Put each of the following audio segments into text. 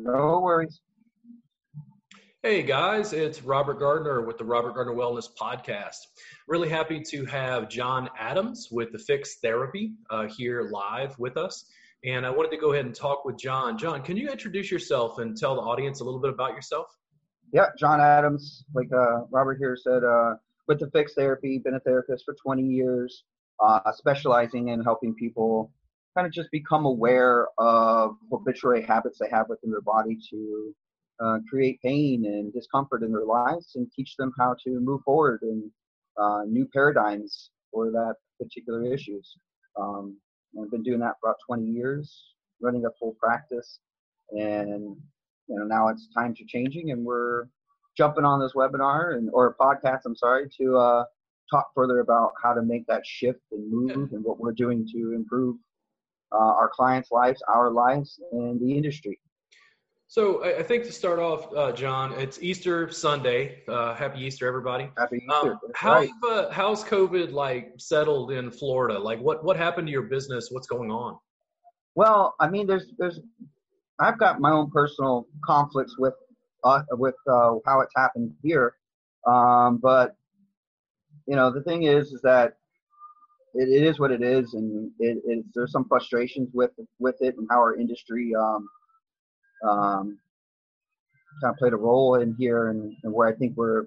No worries. Hey guys, it's Robert Gardner with the Robert Gardner Wellness Podcast. Really happy to have John Adams with the Fix Therapy uh, here live with us. And I wanted to go ahead and talk with John. John, can you introduce yourself and tell the audience a little bit about yourself? Yeah, John Adams, like uh, Robert here said, uh, with the Fix Therapy, been a therapist for 20 years, uh, specializing in helping people kind of just become aware of habitual habits they have within their body to uh, create pain and discomfort in their lives and teach them how to move forward in uh, new paradigms for that particular issues. Um, I've been doing that for about 20 years, running a full practice, and you know now it's time to changing, and we're jumping on this webinar and or podcast. I'm sorry to uh, talk further about how to make that shift and move and what we're doing to improve uh, our clients' lives, our lives, and the industry. So I think to start off, uh, John, it's Easter Sunday. Uh, happy Easter, everybody. Happy Easter. Um, how, right. uh, how's COVID like settled in Florida? Like, what what happened to your business? What's going on? Well, I mean, there's there's I've got my own personal conflicts with uh, with uh, how it's happened here, um, but you know the thing is is that it, it is what it is, and it, it's there's some frustrations with with it and how our industry. Um, um, kind of played a role in here and, and where I think we're,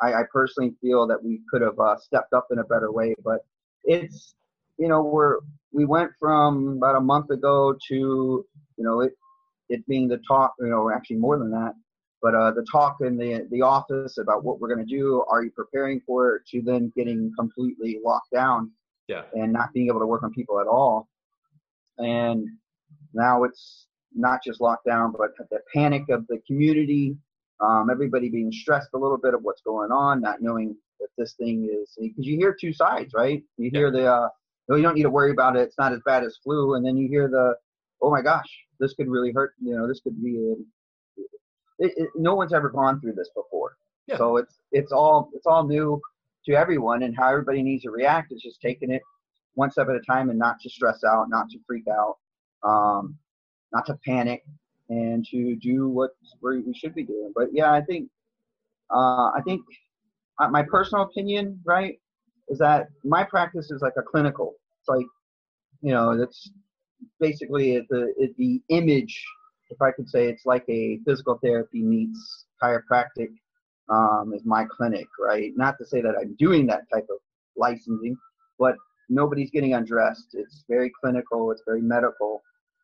I, I, personally feel that we could have uh, stepped up in a better way. But it's, you know, we're, we went from about a month ago to, you know, it, it being the talk, you know, actually more than that, but uh, the talk in the the office about what we're going to do. Are you preparing for it? To then getting completely locked down, yeah, and not being able to work on people at all. And now it's not just lockdown, but the panic of the community, um, everybody being stressed a little bit of what's going on, not knowing that this thing is because you hear two sides, right? You hear the uh, no, you don't need to worry about it. It's not as bad as flu, and then you hear the oh my gosh, this could really hurt. You know, this could be. It, it, no one's ever gone through this before, yeah. so it's it's all it's all new to everyone, and how everybody needs to react is just taking it one step at a time and not to stress out, not to freak out. Um, not to panic and to do what we should be doing. But yeah, I think uh, I think uh, my personal opinion, right, is that my practice is like a clinical. It's like you know, that's basically the the image. If I could say, it's like a physical therapy meets chiropractic um, is my clinic, right? Not to say that I'm doing that type of licensing, but nobody's getting undressed. It's very clinical. It's very medical,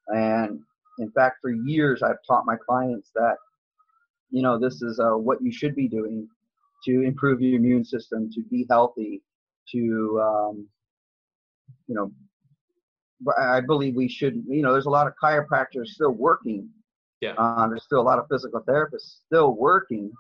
and in fact, for years, I've taught my clients that, you know, this is uh, what you should be doing to improve your immune system, to be healthy, to, um, you know, I believe we should, you know, there's a lot of chiropractors still working. Yeah. Uh, there's still a lot of physical therapists still working.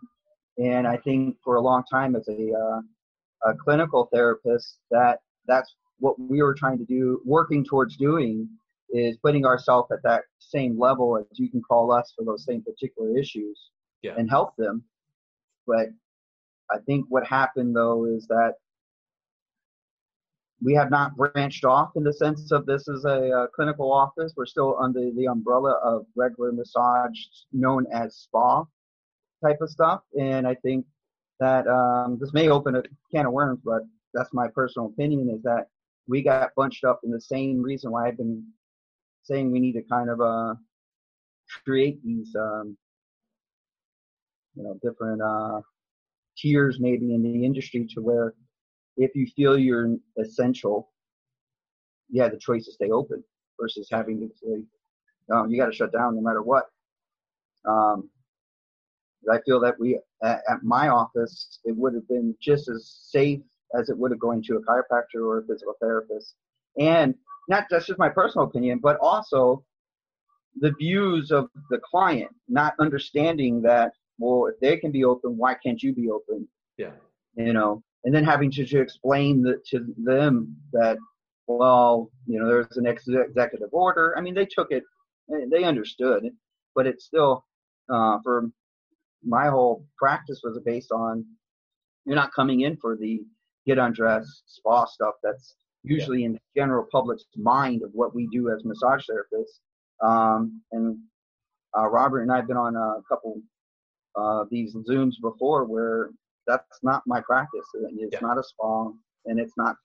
And I think for a long time as a, uh, a clinical therapist, that that's what we were trying to do, working towards doing is putting ourselves at that same level as you can call us for those same particular issues yeah. and help them. But I think what happened though is that we have not branched off in the sense of this is a, a clinical office. We're still under the umbrella of regular massage, known as spa type of stuff. And I think that um, this may open a can of worms, but that's my personal opinion is that we got bunched up in the same reason why I've been saying we need to kind of uh, create these um, you know different uh, tiers maybe in the industry to where if you feel you're essential, you have the choice to stay open versus having to say, no, you got to shut down no matter what. Um, I feel that we at, at my office it would have been just as safe as it would have going to a chiropractor or a physical therapist, and not that's just my personal opinion, but also the views of the client, not understanding that, well, if they can be open, why can't you be open? Yeah. You know, and then having to, to explain the, to them that, well, you know, there's an ex- executive order. I mean, they took it, they understood, but it's still, uh, for my whole practice was based on you're not coming in for the get undressed spa stuff that's usually yeah. in the general public's mind of what we do as massage therapists. Um, and uh, Robert and I have been on a couple uh, these Zooms before where that's not my practice. It's yeah. not a spa, and it's not,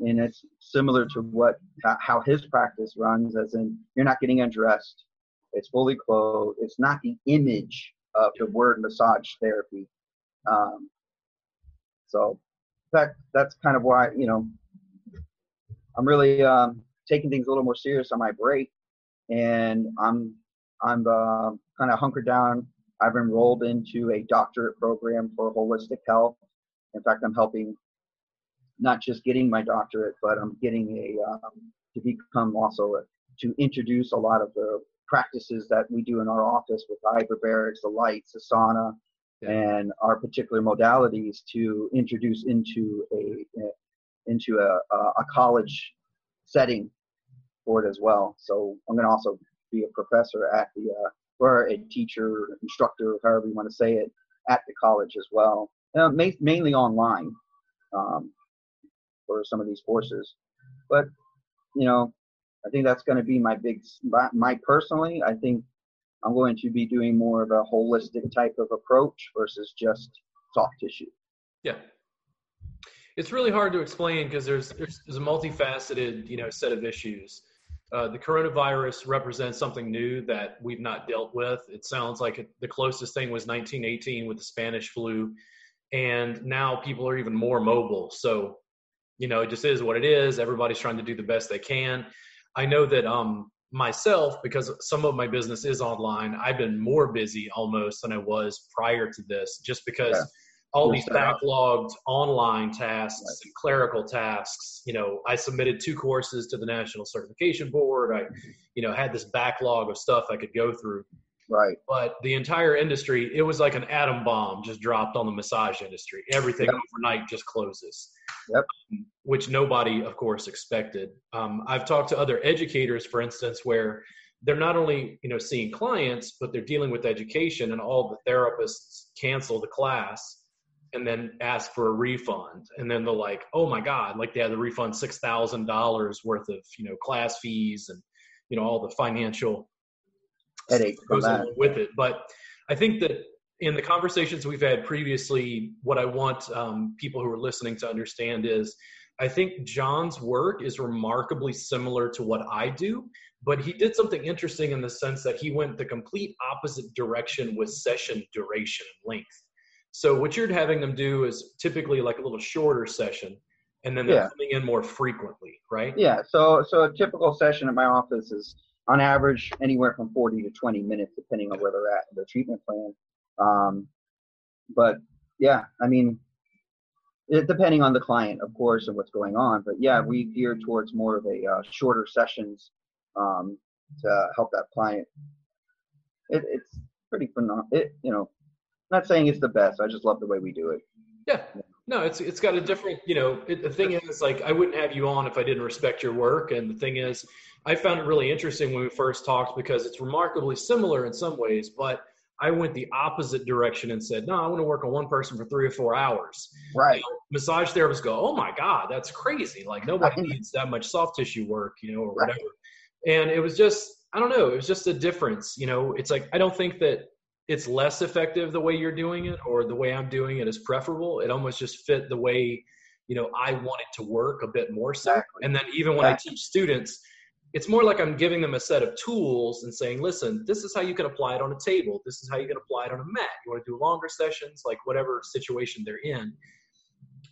and it's similar to what how his practice runs. As in, you're not getting undressed. It's fully clothed. It's not the image of the word massage therapy. Um, so that that's kind of why you know I'm really um, taking things a little more serious on my break, and I'm I'm uh, kind of hunkered down. I've enrolled into a doctorate program for holistic health. In fact, I'm helping not just getting my doctorate, but I'm getting a um, to become also a, to introduce a lot of the practices that we do in our office with hyperbarics, the lights, the sauna, yeah. and our particular modalities to introduce into a, a into a, a college setting for it as well. So I'm going to also be a professor at the uh, or a teacher, instructor, however you want to say it, at the college as well. Uh, ma- mainly online um, for some of these courses, but you know, I think that's going to be my big my, personally. I think I'm going to be doing more of a holistic type of approach versus just soft tissue. Yeah. It's really hard to explain because there's, there's, there's a multifaceted, you know, set of issues. Uh, the coronavirus represents something new that we've not dealt with. It sounds like the closest thing was 1918 with the Spanish flu, and now people are even more mobile. So, you know, it just is what it is. Everybody's trying to do the best they can. I know that um, myself, because some of my business is online, I've been more busy almost than I was prior to this, just because yeah. all these backlogged online tasks right. and clerical tasks. You know, I submitted two courses to the National Certification Board. I, you know, had this backlog of stuff I could go through. Right. But the entire industry, it was like an atom bomb just dropped on the massage industry. Everything yep. overnight just closes. Yep. Which nobody, of course, expected. Um, I've talked to other educators, for instance, where they're not only you know seeing clients, but they're dealing with education, and all the therapists cancel the class and then ask for a refund, and then they're like, "Oh my God!" Like they had to refund six thousand dollars worth of you know class fees and you know all the financial headache goes with it. But I think that in the conversations we've had previously, what I want um, people who are listening to understand is I think John's work is remarkably similar to what I do, but he did something interesting in the sense that he went the complete opposite direction with session duration and length. So what you're having them do is typically like a little shorter session, and then they're yeah. coming in more frequently, right? Yeah. So so a typical session at my office is on average anywhere from 40 to 20 minutes, depending on where they're at in their treatment plan. Um, but yeah, I mean, it, depending on the client, of course, and what's going on. But yeah, we gear towards more of a uh, shorter sessions um, to help that client. It, it's pretty phenomenal. It you know, not saying it's the best. I just love the way we do it. Yeah. No, it's it's got a different, you know, it, the thing is like I wouldn't have you on if I didn't respect your work and the thing is I found it really interesting when we first talked because it's remarkably similar in some ways, but I went the opposite direction and said, no, I want to work on one person for three or four hours. Right. You know, massage therapists go, oh my God, that's crazy. Like nobody needs that much soft tissue work, you know, or whatever. And it was just, I don't know, it was just a difference. You know, it's like, I don't think that it's less effective the way you're doing it or the way I'm doing it is preferable. It almost just fit the way, you know, I want it to work a bit more so. Exactly. And then even when exactly. I teach students, it's more like I'm giving them a set of tools and saying, listen, this is how you can apply it on a table. This is how you can apply it on a mat. You want to do longer sessions, like whatever situation they're in.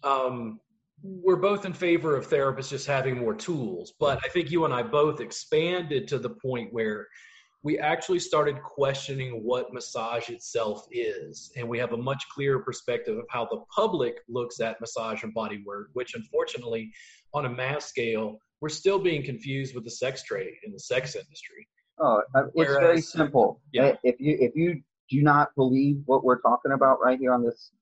Um, we're both in favor of therapists just having more tools, but I think you and I both expanded to the point where we actually started questioning what massage itself is. And we have a much clearer perspective of how the public looks at massage and body work, which unfortunately, on a mass scale, we're still being confused with the sex trade in the sex industry. Oh, uh, it's Whereas, very simple. Yeah. If you if you do not believe what we're talking about right here on this,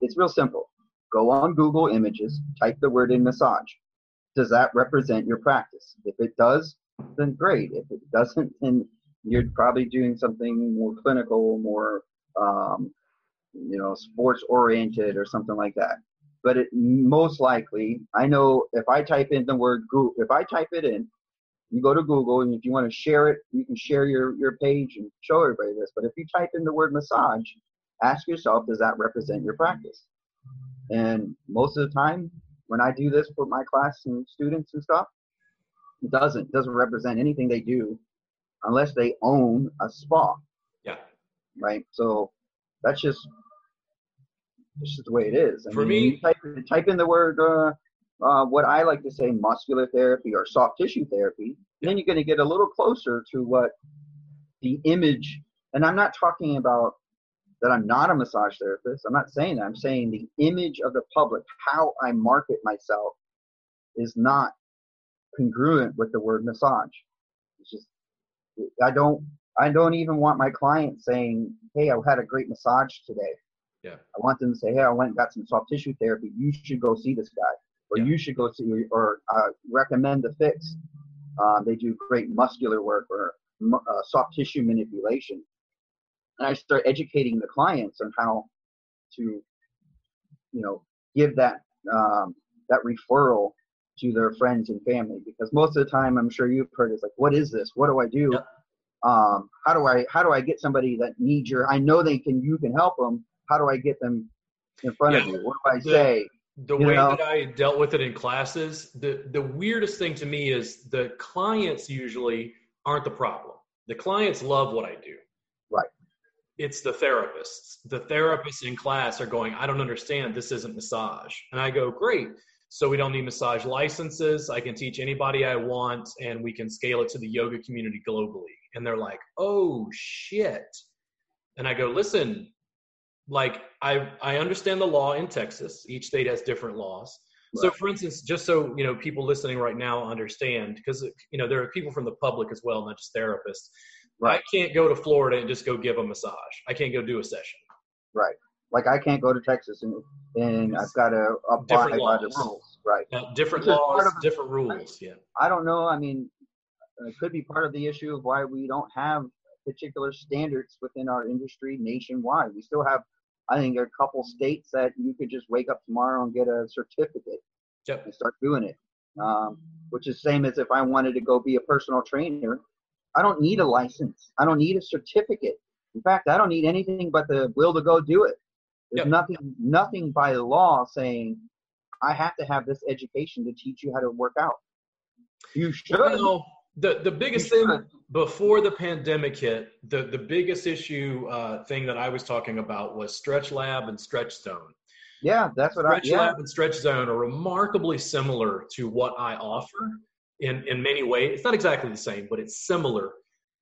it's real simple. Go on Google Images, type the word in massage. Does that represent your practice? If it does, then great. If it doesn't, then you're probably doing something more clinical, more um, you know, sports oriented or something like that but it most likely, I know if I type in the word Google, if I type it in, you go to Google and if you want to share it, you can share your, your page and show everybody this. But if you type in the word massage, ask yourself, does that represent your practice? And most of the time, when I do this for my class and students and stuff, it doesn't. It doesn't represent anything they do unless they own a spa. Yeah. Right. So that's just that's is the way it is. I For mean, me- type, type in the word uh, uh, what I like to say muscular therapy or soft tissue therapy, and then you're going to get a little closer to what the image. And I'm not talking about that I'm not a massage therapist. I'm not saying that. I'm saying the image of the public, how I market myself, is not congruent with the word massage. It's just I don't I don't even want my clients saying, "Hey, I had a great massage today." Yeah. I want them to say, "Hey, I went and got some soft tissue therapy. You should go see this guy, or Yeah. you should go see, or uh, recommend the fix. Um, they do great muscular work or uh, soft tissue manipulation." And I start educating the clients on how to, you know, give that um, that referral to their friends and family because most of the time I'm sure you've heard it's like, what is this? What do I do? Yep. Um, how do I how do I get somebody that needs your? I know they can. You can help them. How do I get them in front of Yeah. you? What do I The- say? the You way know? that I dealt with it in classes, the the weirdest thing to me is the clients usually aren't the problem. The clients love what I do. Right. It's the therapists. The therapists in class are going, I don't understand. This isn't massage. And I go, great. So we don't need massage licenses. I can teach anybody I want, and we can scale it to the yoga community globally. And they're like, oh shit. And I go, listen, like I I understand the law in Texas. Each state has different laws. So, for instance, just so you know, people listening right now understand, because you know there are people from the public as well, not just therapists. Right. I can't go to Florida and just go give a massage. I can't go do a session. Right. Like I can't go to Texas and and I've got to abide Different by the rules. Right. Now, different laws, of- different rules. Yeah. I don't know. I mean, uh, it could be part of the issue of why we don't have particular standards within our industry nationwide. We still have, I think, there are a couple states that you could just wake up tomorrow and get a certificate Yep. and start doing it. Um, which is same as if I wanted to go be a personal trainer. I don't need a license. I don't need a certificate. In fact, I don't need anything but the will to go do it. There's Yep. nothing, nothing by law saying I have to have this education to teach you how to work out. You should. Well, the the biggest thing before the pandemic hit, the the biggest issue uh, thing that I was talking about was Stretch Lab and Stretch Zone. Yeah, that's what I. Stretch Yeah, Lab and Stretch Zone are remarkably similar to what I offer in, in many ways. It's not exactly the same, but it's similar.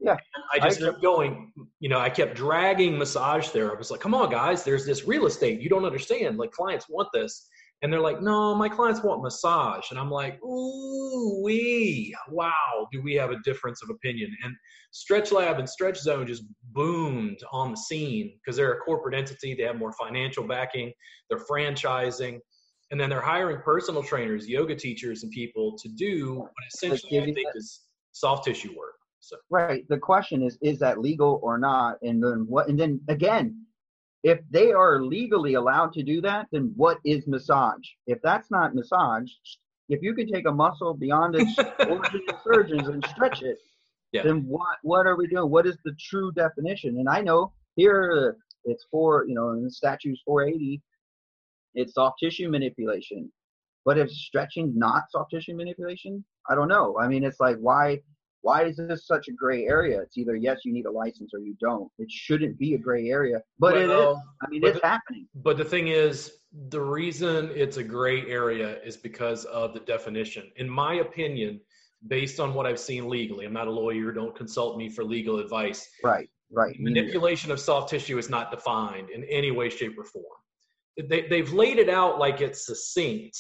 Yeah, And I just I kept going, you know, I kept dragging massage therapists like, come on, guys, there's this real estate. You don't understand. Like, clients want this. And they're like, no, my clients want massage. And I'm like, ooh, wee, wow, do we have a difference of opinion? And Stretch Lab and Stretch Zone just boomed on the scene because they're a corporate entity. They have more financial backing, they're franchising, and then they're hiring personal trainers, yoga teachers, and people to do what essentially I think is soft tissue work. So, right. The question is, is that legal or not? And then what? And then again, if they are legally allowed to do that, then what is massage? If that's not massage, if you can take a muscle beyond its origin and insertions and stretch it, Yeah. then what? What are we doing? What is the true definition? And I know here uh, it's for you know in the statutes 480, it's soft tissue manipulation. But if stretching not soft tissue manipulation, I don't know. I mean, it's like why why is this such a gray area? It's either yes, you need a license or you don't. It shouldn't be a gray area, but it is. I mean, it's the- happening. But the thing is, the reason it's a gray area is because of the definition. In my opinion, based on what I've seen legally, I'm not a lawyer, don't consult me for legal advice. Right, right. Manipulation of soft tissue is not defined in any way, shape, or form. They, they've laid it out like it's succinct.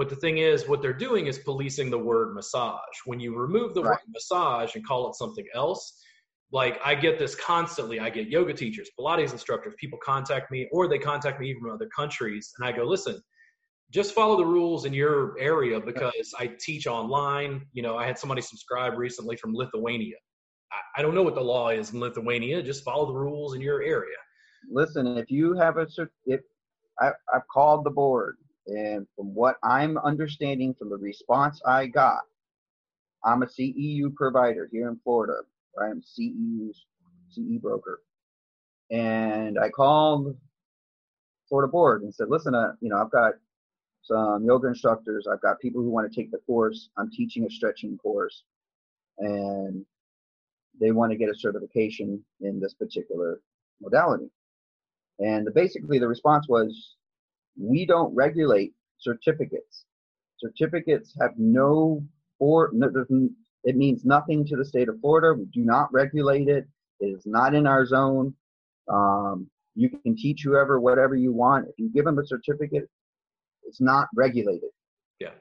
But the thing is, what they're doing is policing the word massage. When you remove the Right. word massage and call it something else, like I get this constantly. I get yoga teachers, Pilates instructors, people contact me, or they contact me even from other countries, and I go, listen, just follow the rules in your area because I teach online. You know, I had somebody subscribe recently from Lithuania. I, I don't know what the law is in Lithuania. Just follow the rules in your area. Listen, if you have a, if I, I've called the board, and from what I'm understanding from the response I got, I'm a CEU provider here in Florida. I'm CEU's CE broker. And I called Florida board and said, listen, uh, you know, I've got some yoga instructors. I've got people who want to take the course. I'm teaching a stretching course and they want to get a certification in this particular modality. And the, basically the response was, we don't regulate certificates. Certificates have no or no, it means nothing to the state of Florida. We do not regulate it. It is not in our zone. Um, you can teach whoever whatever you want. If you give them a certificate, it's not regulated. Yeah.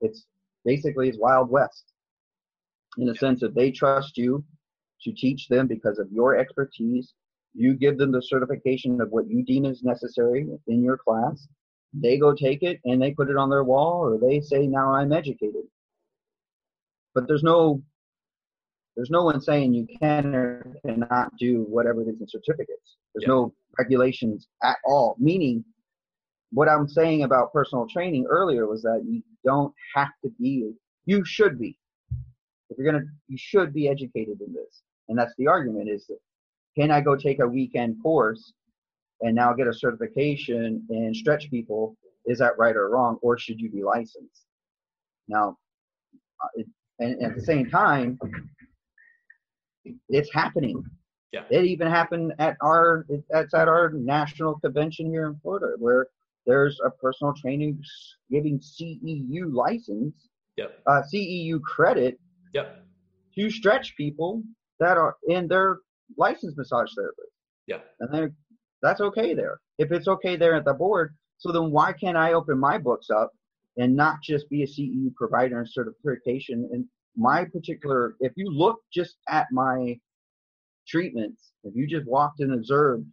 It's basically it's Wild West in the yeah. sense that they trust you to teach them because of your expertise. You give them the certification of what you deem is necessary in your class. They go take it and they put it on their wall or they say, now I'm educated but there's no there's no one saying you can or cannot do whatever it is in certificates. There's yeah. no regulations at all. Meaning, what I'm saying about personal training earlier was that you don't have to be. You should be. If you're gonna, you should be educated in this, and that's the argument: is that can I go take a weekend course and now get a certification and stretch people? Is that right or wrong, or should you be licensed? Now, uh, it, and at the same time, it's happening. Yeah. It even happened at our it's at our national convention here in Florida where there's a personal training giving CEU license, yep. uh, CEU credit, yep. to stretch people that are in their licensed massage therapist. Yeah. And then that's okay there. If it's okay there at the board, so then why can't I open my books up and not just be a CEU provider and certification. And my particular, if you look just at my treatments, if you just walked and observed,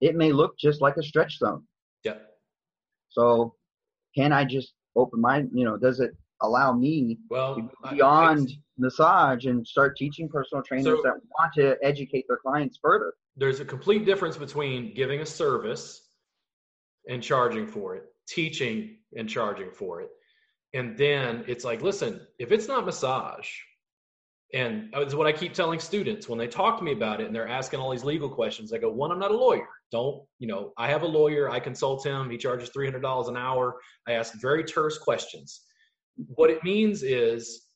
it may look just like a stretch zone. Yeah. So can I just open my, you know, does it allow me well, beyond massage and start teaching personal trainers so, that want to educate their clients further? There's a complete difference between giving a service and charging for it teaching and charging for it. And then it's like, listen, if it's not massage, and uh, it's what I keep telling students when they talk to me about it and they're asking all these legal questions. I go, one, I'm not a lawyer. Don't, you know, I have a lawyer. I consult him. He charges $300 an hour. I ask very terse questions. What it means is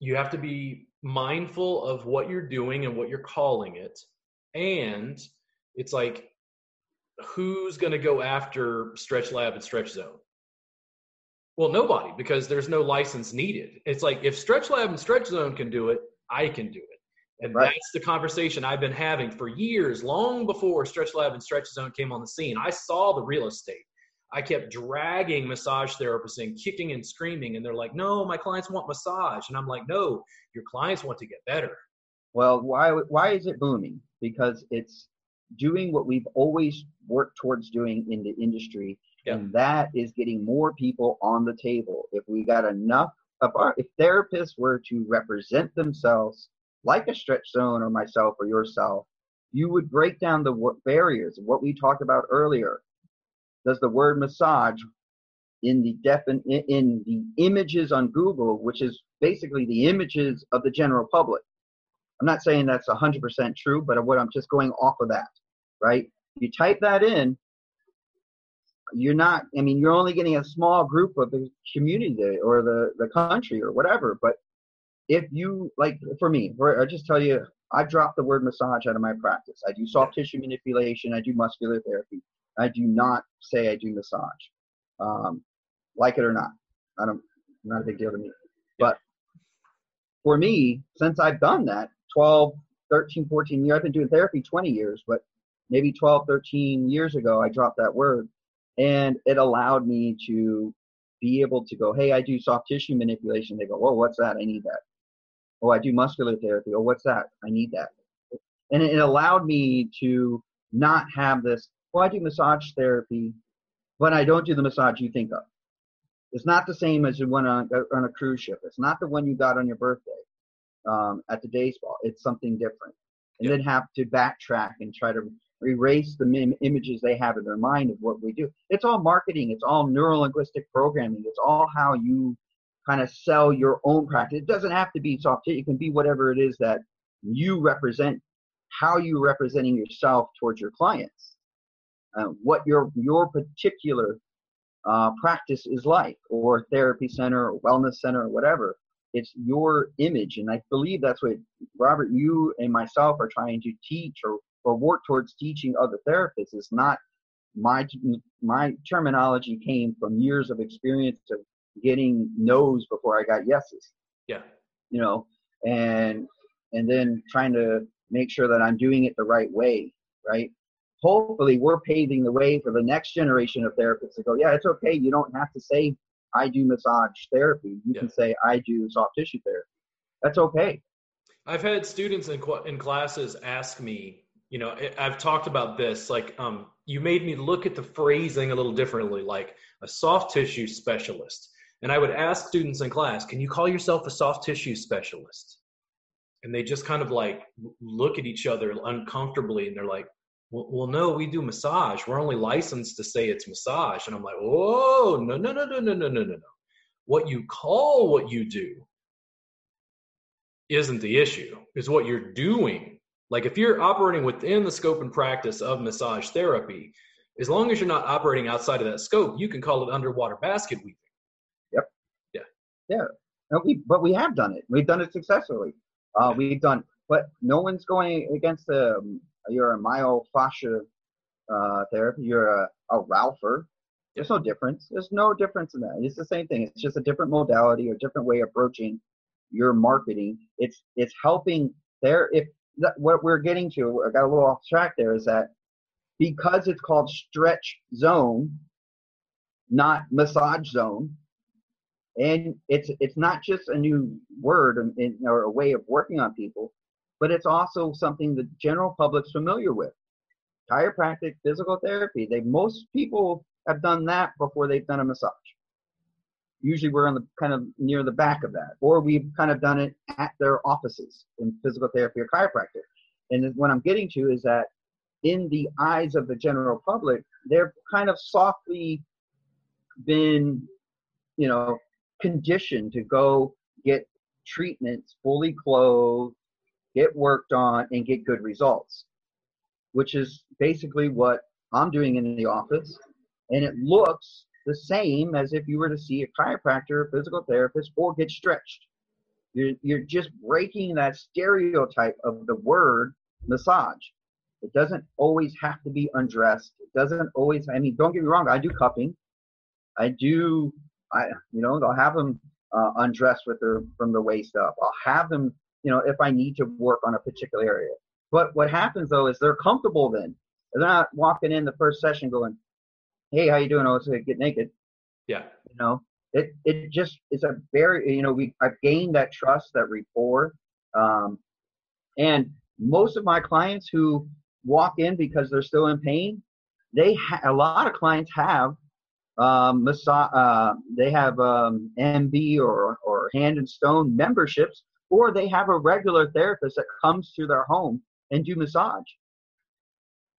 you have to be mindful of what you're doing and what you're calling it. And it's like who's going to go after Stretch Lab and Stretch Zone? Well, nobody, because there's no license needed. It's like if Stretch Lab and Stretch Zone can do it, I can do it. And right. that's the conversation I've been having for years, long before Stretch Lab and Stretch Zone came on the scene. I saw the real estate. I kept dragging massage therapists and kicking and screaming, and they're like, "No, my clients want massage," and I'm like, "No, your clients want to get better." Well, why why is it booming? Because it's doing what we've always worked towards doing in the industry, and that is getting more people on the table. If we got enough of our, if therapists were to represent themselves like a stretch zone or myself or yourself, you would break down the barriers. What we talked about earlier. Does the word massage in the defin- in the images on Google, which is basically the images of the general public, I'm not saying that's 100% true, but what I'm just going off of that, right? You type that in, you're not, I mean, you're only getting a small group of the community or the, the country or whatever. But if you, like for me, I just tell you, I dropped the word massage out of my practice. I do soft tissue manipulation, I do muscular therapy. I do not say I do massage. Um, like it or not, I don't, not a big deal to me. But for me, since I've done that, 12, 13, 14 years. I've been doing therapy 20 years, but maybe 12, 13 years ago, I dropped that word. And it allowed me to be able to go, hey, I do soft tissue manipulation. They go, whoa, what's that? I need that. Oh, I do muscular therapy. Oh, what's that? I need that. And it allowed me to not have this, well, I do massage therapy, but I don't do the massage you think of. It's not the same as the one on, on a cruise ship. It's not the one you got on your birthday um, at the day spa. It's something different. And then have to backtrack and try to erase the Im- images they have in their mind of what we do. It's all marketing. It's all neuro linguistic programming. It's all how you kind of sell your own practice. It doesn't have to be soft. It can be whatever it is that you represent, how you representing yourself towards your clients, uh, what your your particular uh, practice is like, or therapy center, or wellness center, or whatever. It's your image, and I believe that's what Robert, you and myself are trying to teach or or work towards teaching other therapists. Is not my my terminology came from years of experience of getting no's before I got yeses. Yeah. You know, and and then trying to make sure that I'm doing it the right way, right? Hopefully, we're paving the way for the next generation of therapists to go, yeah, it's okay. You don't have to say I do massage therapy. You yeah. can say I do soft tissue therapy. That's okay. I've had students in in classes ask me, you know, I've talked about this. Like, um, you made me look at the phrasing a little differently, like a soft tissue specialist. And I would ask students in class, can you call yourself a soft tissue specialist? And they just kind of like look at each other uncomfortably and they're like, well, well, no, we do massage. We're only licensed to say it's massage. And I'm like, oh, no, no, no, no, no, no, no, no, no. What you call what you do isn't the issue, is what you're doing. Like if you're operating within the scope and practice of massage therapy, as long as you're not operating outside of that scope, you can call it underwater basket weaving. Yep. Yeah. Yeah. No, we, but we have done it. We've done it successfully. Uh. We've done, but no one's going against the. Um, you're a myofascia uh, therapy. You're a, a Rolfer. There's no difference. There's no difference in that. It's the same thing. It's just a different modality or different way of approaching your marketing. It's it's helping there. If what we're getting to, I got a little off track there, is that because it's called stretch zone, not massage zone, and it's it's not just a new word in, or a way of working on people, but it's also something the general public's familiar with. Chiropractic, physical therapy. They most people have done that before they've done a massage. Usually we're on the kind of near the back of that, or we've kind of done it at their offices in physical therapy or chiropractic. And what I'm getting to is that in the eyes of the general public, they're kind of softly been, you know, conditioned to go get treatments fully clothed, get worked on, and get good results, which is basically what I'm doing in the office. And it looks the same as if you were to see a chiropractor, physical therapist, or get stretched. You're, you're just breaking that stereotype of the word massage. It doesn't always have to be undressed. It doesn't always, I mean, don't get me wrong, I do cupping. I do, I, you know, I'll have them uh, undressed with their, from the waist up. I'll have them, you know, if I need to work on a particular area. But what happens though is they're comfortable then. They're not walking in the first session going, hey, how you doing? Oh, to get naked. Yeah. You know, it, it just is a very, you know, we, I've gained that trust, that rapport. Um, and most of my clients who walk in because they're still in pain, they ha- a lot of clients have um, massage, uh, they have um, MB or or Hand and Stone memberships, or they have a regular therapist that comes to their home and do massage.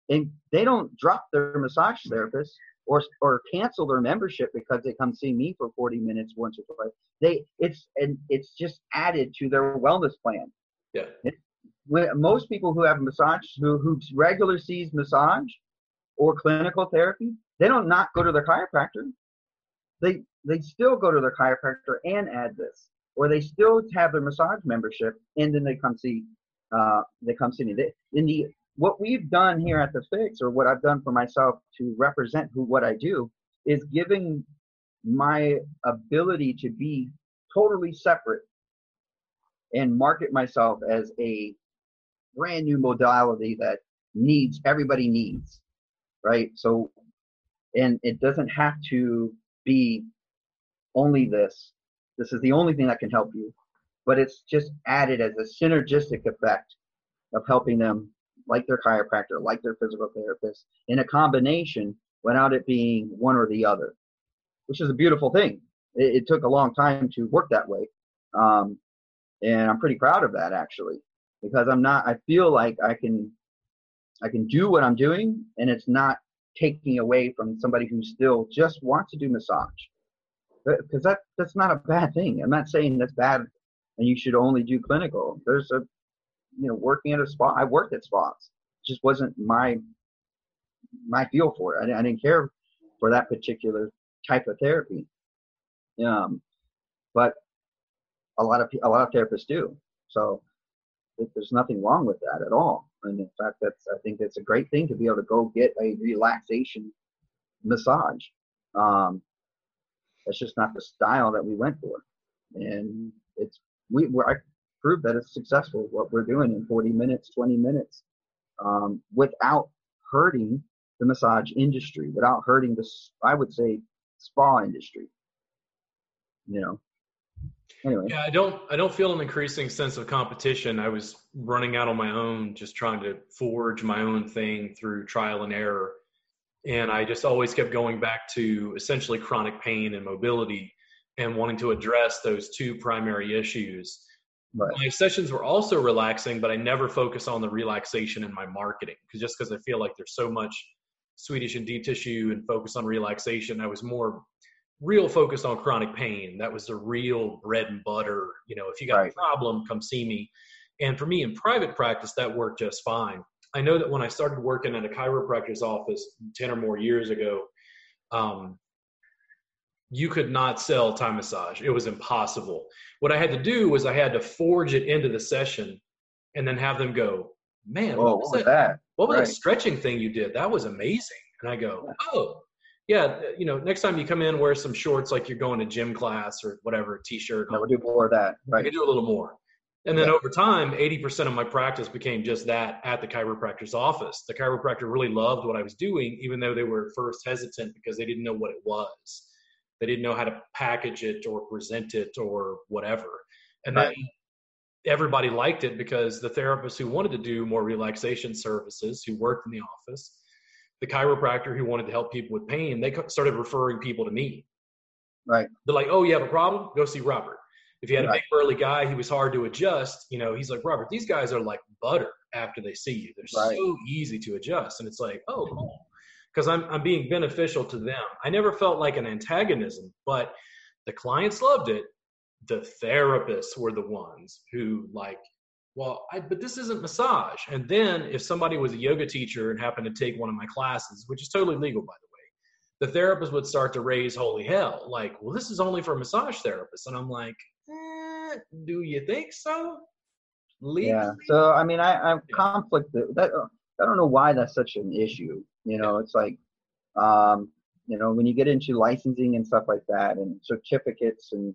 And they don't drop their massage therapist or or cancel their membership because they come see me for 40 minutes once or twice. They it's and it's just added to their wellness plan. Yeah. It, most people who have massage who who regular sees massage or clinical therapy, they don't not go to their chiropractor. They they still go to their chiropractor and add this, or they still have their massage membership and then they come see uh, they come see me. They, in the what we've done here at the Fix, or what I've done for myself to represent who what I do, is giving my ability to be totally separate and market myself as a brand new modality that needs everybody needs, right? So, and it doesn't have to be only this. This is the only thing that can help you, but it's just added as a synergistic effect of helping them like their chiropractor, like their physical therapist, in a combination without it being one or the other, which is a beautiful thing. It, it took a long time to work that way. Um, and I'm pretty proud of that actually, because I'm not, I feel like I can, I can do what I'm doing and it's not taking away from somebody who still just wants to do massage. Because that that's not a bad thing. I'm not saying that's bad, and you should only do clinical. There's a, you know, working at a spot. I worked at spots. It just wasn't my my feel for it. I, I didn't care for that particular type of therapy. Um, but a lot of a lot of therapists do. So there's nothing wrong with that at all. And in fact, that's I think it's a great thing to be able to go get a relaxation massage. Um, that's just not the style that we went for, and it's we I proved that it's successful what we're doing in 40 minutes, 20 minutes, um, without hurting the massage industry, without hurting the I would say spa industry. You know, Anyway. Yeah, I don't I don't feel an increasing sense of competition. I was running out on my own, just trying to forge my own thing through trial and error. And I just always kept going back to essentially chronic pain and mobility and wanting to address those two primary issues. Right. My sessions were also relaxing, but I never focus on the relaxation in my marketing because just because I feel like there's so much Swedish and deep tissue and focus on relaxation, I was more real focused on chronic pain. That was the real bread and butter. You know, if you got right. a problem, come see me. And for me in private practice, that worked just fine. I know that when I started working at a chiropractor's office 10 or more years ago, um, you could not sell Thai massage. It was impossible. What I had to do was I had to forge it into the session and then have them go, man, Whoa, what was, what that? that? What was right. that stretching thing you did? That was amazing. And I go, oh, yeah, you know, next time you come in, wear some shorts like you're going to gym class or whatever, t-shirt. I would do more of that. Right. I could do a little more. And then yeah. over time, 80% of my practice became just that at the chiropractor's office. The chiropractor really loved what I was doing, even though they were first hesitant because they didn't know what it was. They didn't know how to package it or present it or whatever. And right. then everybody liked it because the therapists who wanted to do more relaxation services, who worked in the office, the chiropractor who wanted to help people with pain, they started referring people to me. Right. They're like, oh, you have a problem? Go see Robert. If you had a big burly guy, he was hard to adjust. You know, he's like, Robert, these guys are like butter after they see you. They're right. so easy to adjust. And it's like, oh, cool. Because I'm, I'm being beneficial to them. I never felt like an antagonism, but the clients loved it. The therapists were the ones who like well, I, but this isn't massage. And then if somebody was a yoga teacher and happened to take one of my classes, which is totally legal, by the way, the therapist would start to raise holy hell. Like, well, this is only for massage therapists. And I'm like, do you think so? Legally? Yeah. So, I mean, I, I'm conflicted. That, I don't know why that's such an issue. You know, it's like, um, you know, when you get into licensing and stuff like that and certificates and,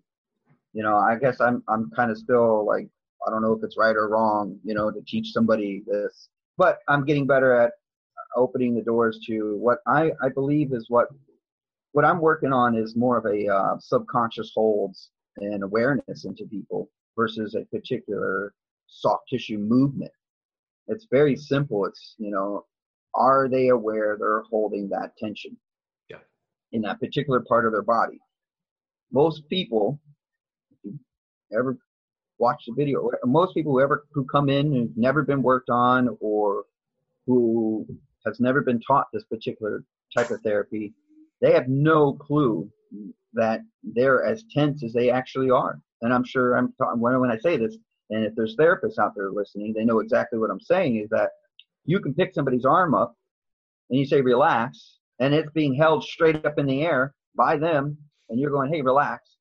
you know, I guess I'm, I'm kind of still like I don't know if it's right or wrong, you know, to teach somebody this, but I'm getting better at opening the doors to what I, I believe is what what I'm working on is more of a uh, subconscious holds and awareness into people versus a particular soft tissue movement. It's very simple. It's you know, are they aware they're holding that tension? Yeah. In that particular part of their body. Most people, ever watch the video. Most people who ever who come in who've never been worked on or who has never been taught this particular type of therapy, they have no clue that they're as tense as they actually are. And I'm sure I'm talking when when I say this, and if there's therapists out there listening, they know exactly what I'm saying. Is that you can pick somebody's arm up and you say relax, and it's being held straight up in the air by them, and you're going, hey, relax.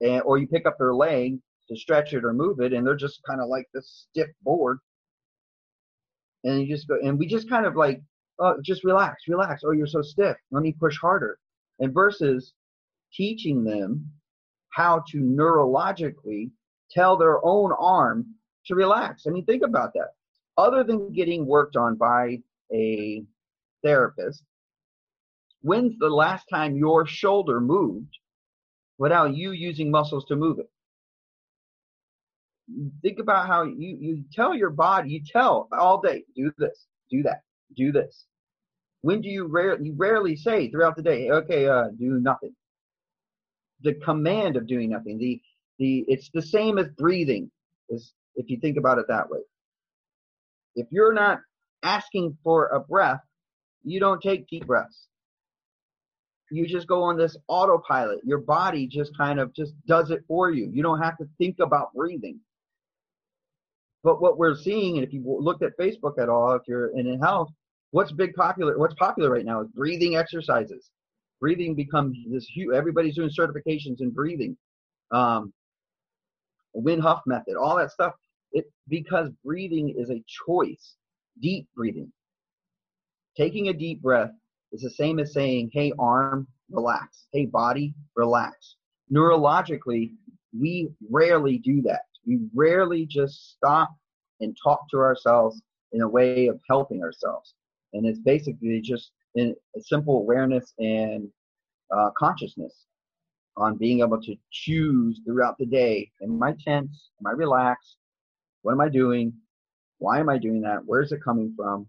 And, or you pick up their leg to stretch it or move it, and they're just kind of like this stiff board. And you just go, and we just kind of like, oh, just relax, relax. Oh, you're so stiff. Let me push harder. And versus teaching them how to neurologically tell their own arm to relax. I mean, think about that. Other than getting worked on by a therapist, when's the last time your shoulder moved without you using muscles to move it? think about how you, you tell your body, you tell all day, do this, do that, do this. When do you rare you rarely say throughout the day, okay, uh, do nothing. The command of doing nothing, the the it's the same as breathing, is if you think about it that way. If you're not asking for a breath, you don't take deep breaths. you just go on this autopilot. Your body just kind of just does it for you. You don't have to think about breathing. But what we're seeing, and if you looked at Facebook at all, if you're in health, what's big popular? What's popular right now is breathing exercises. Breathing becomes this huge. Everybody's doing certifications in breathing. Um, Wim Hof method, all that stuff. It because breathing is a choice. Deep breathing. Taking a deep breath is the same as saying, "Hey arm, relax. Hey body, relax." Neurologically, we rarely do that. We rarely just stop and talk to ourselves in a way of helping ourselves. And it's basically just in a simple awareness and uh, consciousness on being able to choose throughout the day am I tense? Am I relaxed? What am I doing? Why am I doing that? Where's it coming from?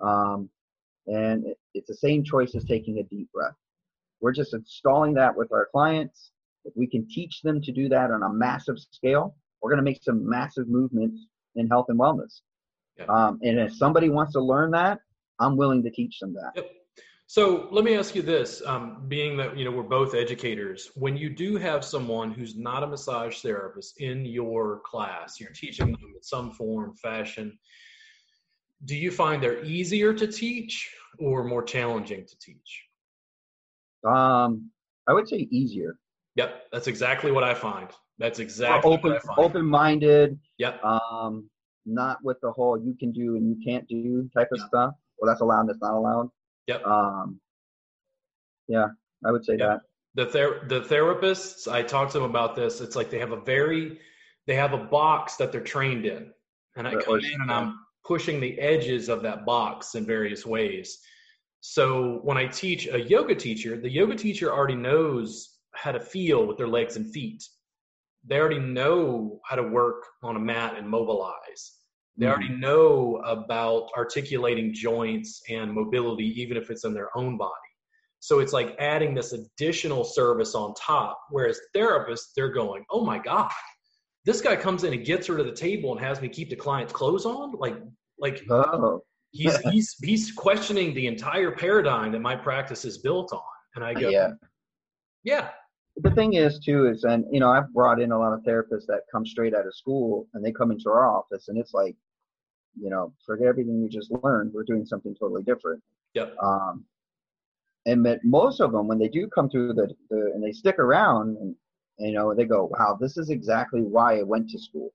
Um, and it, it's the same choice as taking a deep breath. We're just installing that with our clients. If we can teach them to do that on a massive scale, we're going to make some massive movements in health and wellness. Yeah. Um, and if somebody wants to learn that, I'm willing to teach them that. Yep. So let me ask you this: um, being that you know we're both educators, when you do have someone who's not a massage therapist in your class, you're teaching them in some form, fashion. Do you find they're easier to teach or more challenging to teach? Um, I would say easier. Yep, that's exactly what I find. That's exactly open, open-minded. Yep. Um, not with the whole you can do and you can't do type of yep. stuff. Well, that's allowed. That's not allowed. Yep. Um, yeah, I would say yep. that. The ther- the therapists, I talked to them about this. It's like they have a very, they have a box that they're trained in, and I come in and I'm pushing the edges of that box in various ways. So when I teach a yoga teacher, the yoga teacher already knows how to feel with their legs and feet. They already know how to work on a mat and mobilize. They already mm-hmm. know about articulating joints and mobility, even if it's in their own body. So it's like adding this additional service on top. Whereas therapists, they're going, oh my God, this guy comes in and gets her to the table and has me keep the client's clothes on. Like, like oh. he's, he's, he's questioning the entire paradigm that my practice is built on. And I go, yeah, yeah, the thing is too is and you know i've brought in a lot of therapists that come straight out of school and they come into our office and it's like you know forget everything you just learned we're doing something totally different. Yep. Um and most of them when they do come through the, the and they stick around and you know they go wow this is exactly why i went to school.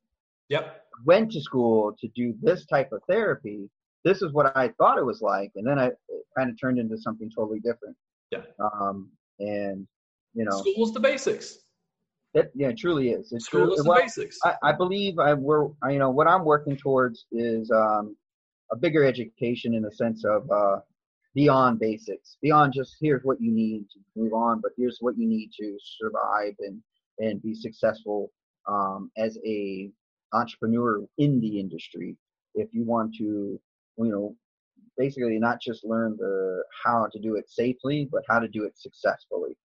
Yep. Went to school to do this type of therapy. This is what i thought it was like and then i kind of turned into something totally different. Yeah. Um and you know, school's the basics. It, yeah, it truly is. It's School true. is the well, basics. I, I believe I we're I, you know what I'm working towards is um, a bigger education in the sense of uh, beyond basics, beyond just here's what you need to move on, but here's what you need to survive and and be successful um, as a entrepreneur in the industry. If you want to, you know, basically not just learn the how to do it safely, but how to do it successfully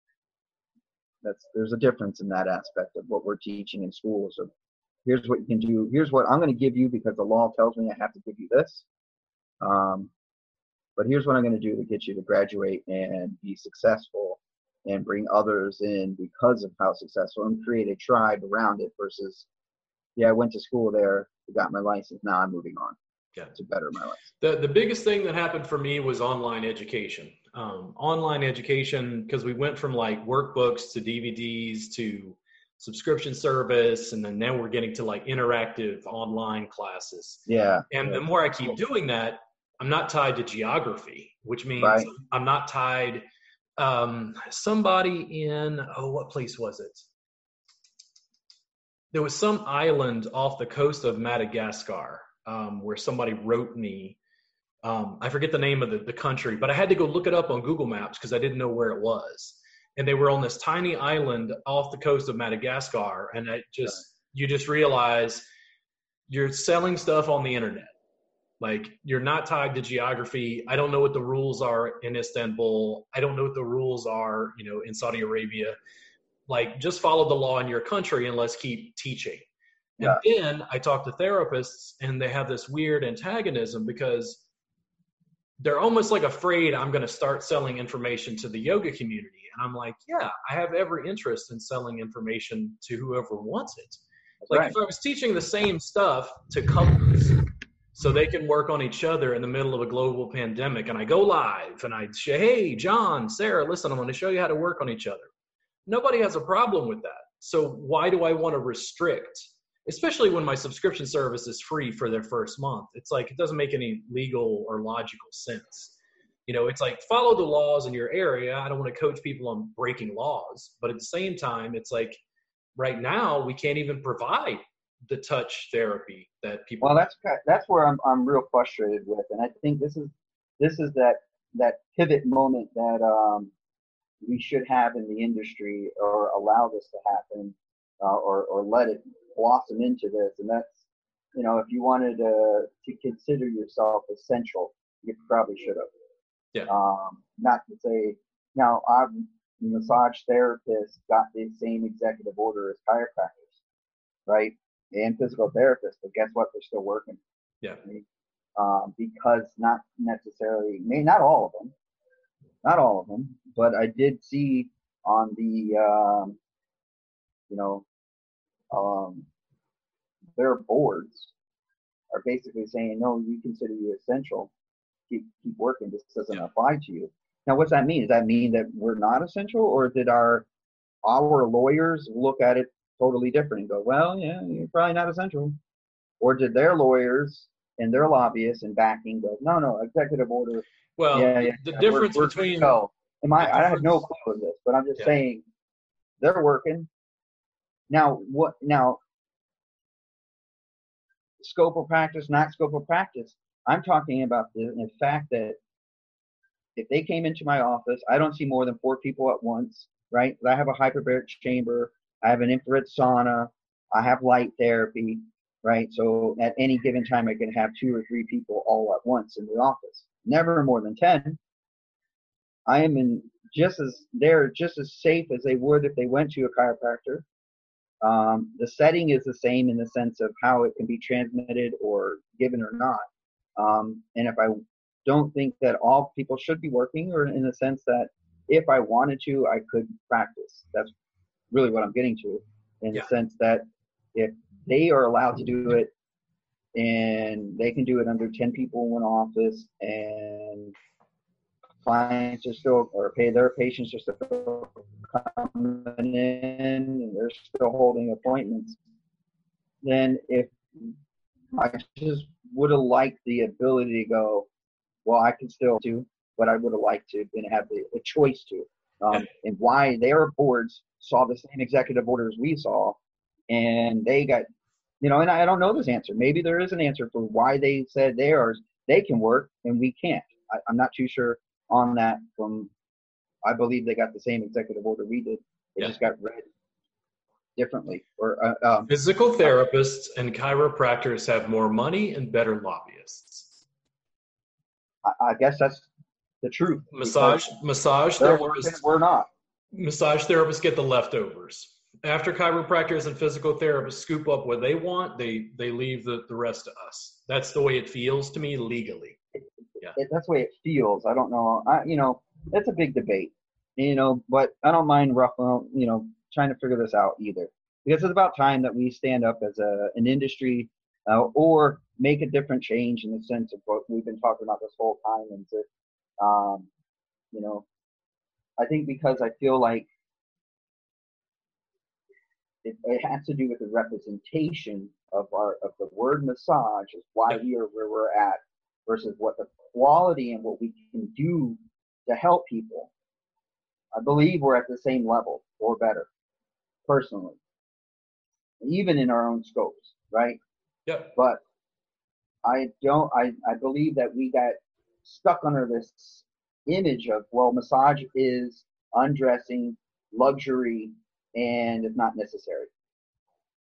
that's there's a difference in that aspect of what we're teaching in schools of here's what you can do. Here's what i'm going to give you because the law tells me i have to give you this. Um, but here's what i'm going to do to get you to graduate and be successful and bring others in because of how successful and create a tribe around it versus yeah i went to school there got my license now i'm moving on yeah. to better my life the, the biggest thing that happened for me was online education um, online education because we went from like workbooks to DVDs to subscription service and then now we're getting to like interactive online classes yeah and yeah. the more i keep doing that i'm not tied to geography which means right. i'm not tied um somebody in oh what place was it there was some island off the coast of madagascar um, where somebody wrote me um, I forget the name of the, the country, but I had to go look it up on Google Maps because I didn't know where it was. And they were on this tiny island off the coast of Madagascar, and I just you just realize you're selling stuff on the internet. Like you're not tied to geography. I don't know what the rules are in Istanbul. I don't know what the rules are, you know, in Saudi Arabia. Like just follow the law in your country and let's keep teaching. And yeah. then I talk to therapists and they have this weird antagonism because they're almost like afraid I'm going to start selling information to the yoga community. And I'm like, yeah, I have every interest in selling information to whoever wants it. Like right. if I was teaching the same stuff to couples so they can work on each other in the middle of a global pandemic and I go live and I say, hey, John, Sarah, listen, I'm going to show you how to work on each other. Nobody has a problem with that. So why do I want to restrict especially when my subscription service is free for their first month. It's like it doesn't make any legal or logical sense. You know, it's like follow the laws in your area. I don't want to coach people on breaking laws, but at the same time, it's like right now we can't even provide the touch therapy that people. Well, that's that's where I'm I'm real frustrated with, and I think this is this is that that pivot moment that um, we should have in the industry or allow this to happen uh, or or let it blossom into this, and that's you know if you wanted to to consider yourself essential, you probably should have. Yeah. Um, not to say now I'm massage therapist got the same executive order as chiropractors, right? And physical therapists, but guess what? They're still working. Yeah. Um, because not necessarily, may not all of them, not all of them, but I did see on the, um, you know, um, their boards are basically saying, no, we consider you essential. Keep keep working. This doesn't yeah. apply to you. Now, what's that mean? Does that mean that we're not essential, or did our our lawyers look at it totally different and go, well, yeah, you're probably not essential, or did their lawyers and their lobbyists and backing go, no, no, executive order. Well, yeah, yeah, the yeah, difference we're, we're between Am I? I have no clue of this, but I'm just saying they're working. Now, what? Now, scope of practice, not scope of practice. I'm talking about the, the fact that if they came into my office, I don't see more than four people at once, right? I have a hyperbaric chamber, I have an infrared sauna, I have light therapy, right? So at any given time, I can have two or three people all at once in the office. Never more than 10. I am in just as they're just as safe as they would if they went to a chiropractor. Um, the setting is the same in the sense of how it can be transmitted or given or not. Um, and if I don't think that all people should be working, or in the sense that if I wanted to, I could practice. That's really what I'm getting to, in yeah. the sense that if they are allowed to do it and they can do it under 10 people in one office and clients are still or pay their patients are still coming in and they're still holding appointments, then if I just would have liked the ability to go, well, I can still do what I would have liked to and have the, the choice to. Um, and why their boards saw the same executive orders we saw, and they got, you know, and I don't know this answer. Maybe there is an answer for why they said theirs they can work and we can't. I, I'm not too sure on that from I believe they got the same executive order we did. It yeah. just got read differently. Or uh, um, physical therapists and chiropractors have more money and better lobbyists. I, I guess that's the truth. Massage massage therapists we're not. Massage therapists get the leftovers. After chiropractors and physical therapists scoop up what they want, they they leave the, the rest to us. That's the way it feels to me legally. Yeah. It, that's the way it feels. I don't know. I you know it's a big debate, you know, but I don't mind ruffling, you know, trying to figure this out either. Because it's about time that we stand up as a, an industry uh, or make a different change in the sense of what we've been talking about this whole time. And to, um, you know, I think because I feel like it, it has to do with the representation of our of the word massage is why we are where we're at versus what the quality and what we can do to help people. I believe we're at the same level or better, personally, even in our own scopes, right? Yeah. But I don't. I I believe that we got stuck under this image of well, massage is undressing, luxury, and it's not necessary.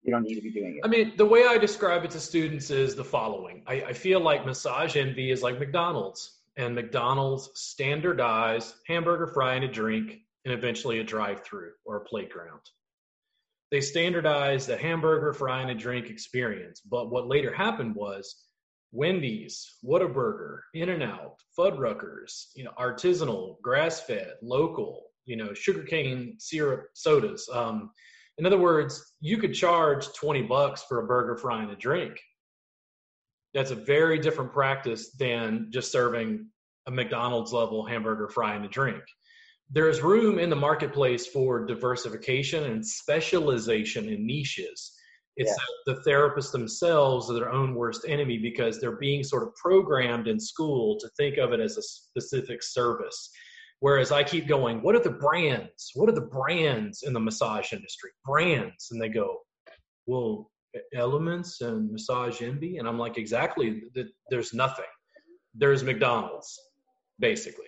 You don't need to be doing it. I mean, the way I describe it to students is the following: I, I feel like massage envy is like McDonald's and McDonald's standardized hamburger, fry, and a drink, and eventually a drive-through or a playground. They standardized the hamburger, fry, and a drink experience. But what later happened was Wendy's, Whataburger, In-N-Out, Fuddruckers, you know, artisanal, grass-fed, local, you know, sugarcane syrup sodas. Um, in other words, you could charge 20 bucks for a burger, fry, and a drink. That's a very different practice than just serving a McDonald's level hamburger, fry, and a drink. There's room in the marketplace for diversification and specialization in niches. It's yeah. the therapists themselves are their own worst enemy because they're being sort of programmed in school to think of it as a specific service. Whereas I keep going, what are the brands? What are the brands in the massage industry? Brands. And they go, well, elements and massage envy. And I'm like, exactly. There's nothing. There's McDonald's, basically.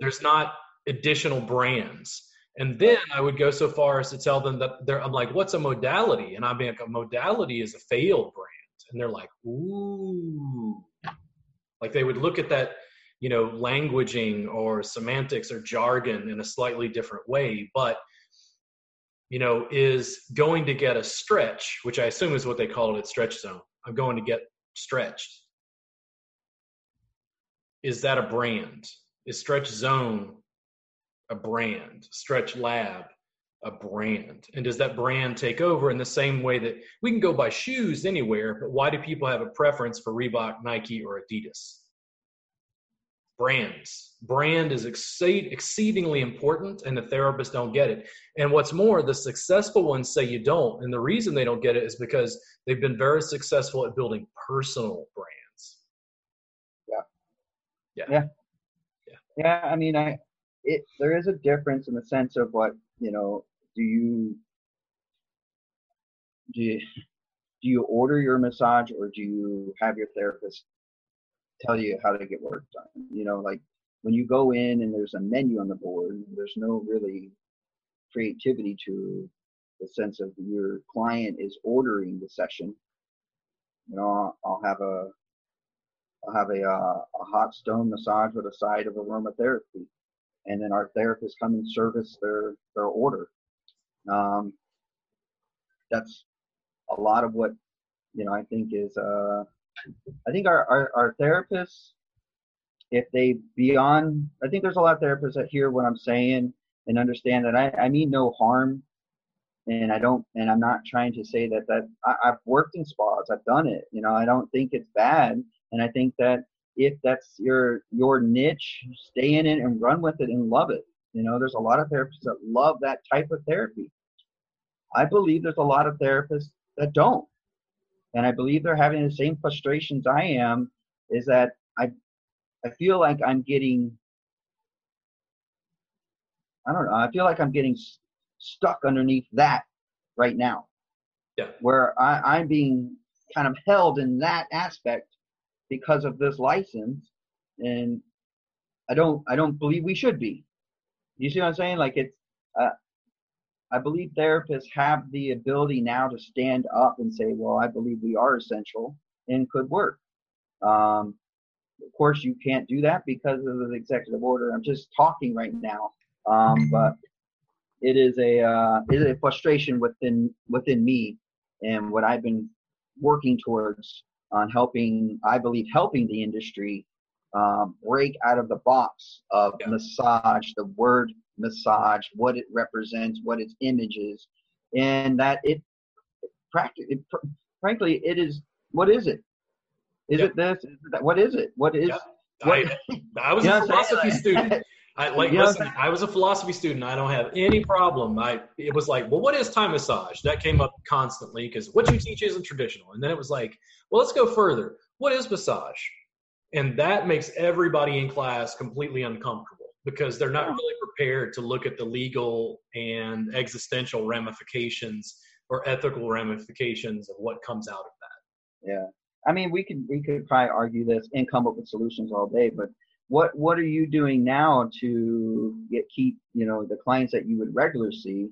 There's not additional brands. And then I would go so far as to tell them that they're, I'm like, what's a modality? And i'm like, a modality is a failed brand. And they're like, ooh. Like they would look at that, you know, languaging or semantics or jargon in a slightly different way. But, you know, is going to get a stretch, which I assume is what they call it at stretch zone. I'm going to get stretched. Is that a brand? Is stretch zone a brand, Stretch Lab, a brand? And does that brand take over in the same way that we can go buy shoes anywhere, but why do people have a preference for Reebok, Nike, or Adidas? Brands. Brand is exceed, exceedingly important, and the therapists don't get it. And what's more, the successful ones say you don't. And the reason they don't get it is because they've been very successful at building personal brands. Yeah. Yeah. Yeah. Yeah. yeah I mean, I, it there is a difference in the sense of what you know do you do you, do you order your massage or do you have your therapist tell you how to get work done you know like when you go in and there's a menu on the board there's no really creativity to the sense of your client is ordering the session you know i'll, I'll have a I'll have a, uh, a hot stone massage with a side of aromatherapy and then our therapists come and service their their order. Um, that's a lot of what you know. I think is uh, I think our, our our therapists, if they beyond, I think there's a lot of therapists that hear what I'm saying and understand that I, I mean no harm and I don't, and I'm not trying to say that that I, have worked in spas, I've done it. You know, I don't think it's bad, and I think that if that's your your niche, stay in it and run with it and love it. You know, there's a lot of therapists that love that type of therapy. I believe there's a lot of therapists that don't. And I believe they're having the same frustrations I am is that I I feel like I'm getting I don't know, I feel like I'm getting stuck underneath that right now. Yeah. Where I, I'm being kind of held in that aspect because of this license and i don't i don't believe we should be you see what i'm saying like it's uh, i believe therapists have the ability now to stand up and say well i believe we are essential and could work um, of course you can't do that because of the executive order i'm just talking right now um, but it is a uh, it is a frustration within within me and what i've been working towards on helping, I believe, helping the industry um, break out of the box of yeah. massage, the word massage, what it represents, what its image is, and that it, practically, frankly, it is. What is it? Is yeah. it this? Is it that? What is it? What is? Yeah. What, I, I was a philosophy student. I like listen, I was a philosophy student. I don't have any problem. I it was like, well, what is Thai massage? That came up constantly because what you teach isn't traditional. And then it was like, well, let's go further. What is massage? And that makes everybody in class completely uncomfortable because they're not really prepared to look at the legal and existential ramifications or ethical ramifications of what comes out of that. Yeah. I mean, we could we could probably argue this and come up with solutions all day, but what what are you doing now to get keep you know the clients that you would regularly see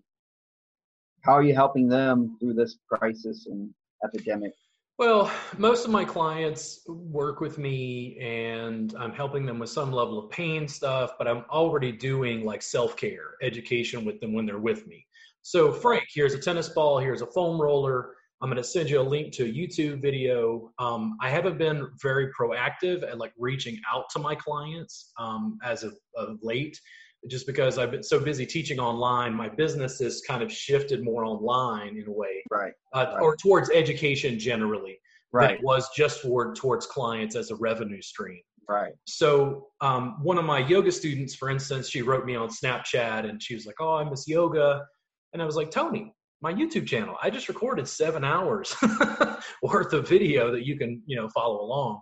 how are you helping them through this crisis and epidemic well most of my clients work with me and i'm helping them with some level of pain stuff but i'm already doing like self-care education with them when they're with me so frank here's a tennis ball here's a foam roller I'm going to send you a link to a YouTube video. Um, I haven't been very proactive at like reaching out to my clients um, as of, of, late, just because I've been so busy teaching online. My business has kind of shifted more online in a way, right? Uh, right. Or towards education generally, right? It was just for towards clients as a revenue stream. Right. So um, one of my yoga students, for instance, she wrote me on Snapchat and she was like, "Oh, I miss yoga," and I was like, "Tony, my YouTube channel. I just recorded seven hours worth of video that you can, you know, follow along.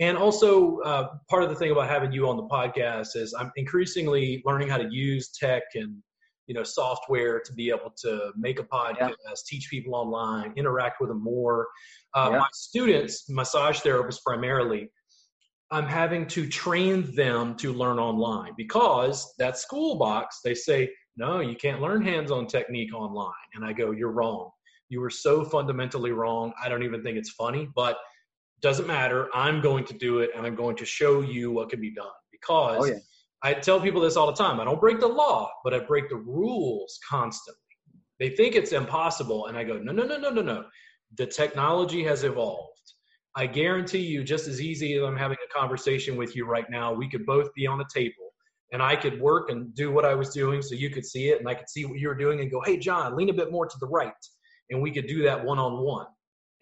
And also, uh, part of the thing about having you on the podcast is I'm increasingly learning how to use tech and, you know, software to be able to make a podcast, yeah. teach people online, interact with them more. Uh, yeah. My students, massage therapists primarily, I'm having to train them to learn online because that school box, they say, no, you can't learn hands on technique online. And I go, you're wrong. You were so fundamentally wrong. I don't even think it's funny, but doesn't matter. I'm going to do it and I'm going to show you what can be done because oh, yeah. I tell people this all the time. I don't break the law, but I break the rules constantly. They think it's impossible. And I go, no, no, no, no, no, no. The technology has evolved. I guarantee you, just as easy as I'm having a conversation with you right now, we could both be on a table and I could work and do what I was doing so you could see it and I could see what you were doing and go, hey, John, lean a bit more to the right. And we could do that one on one.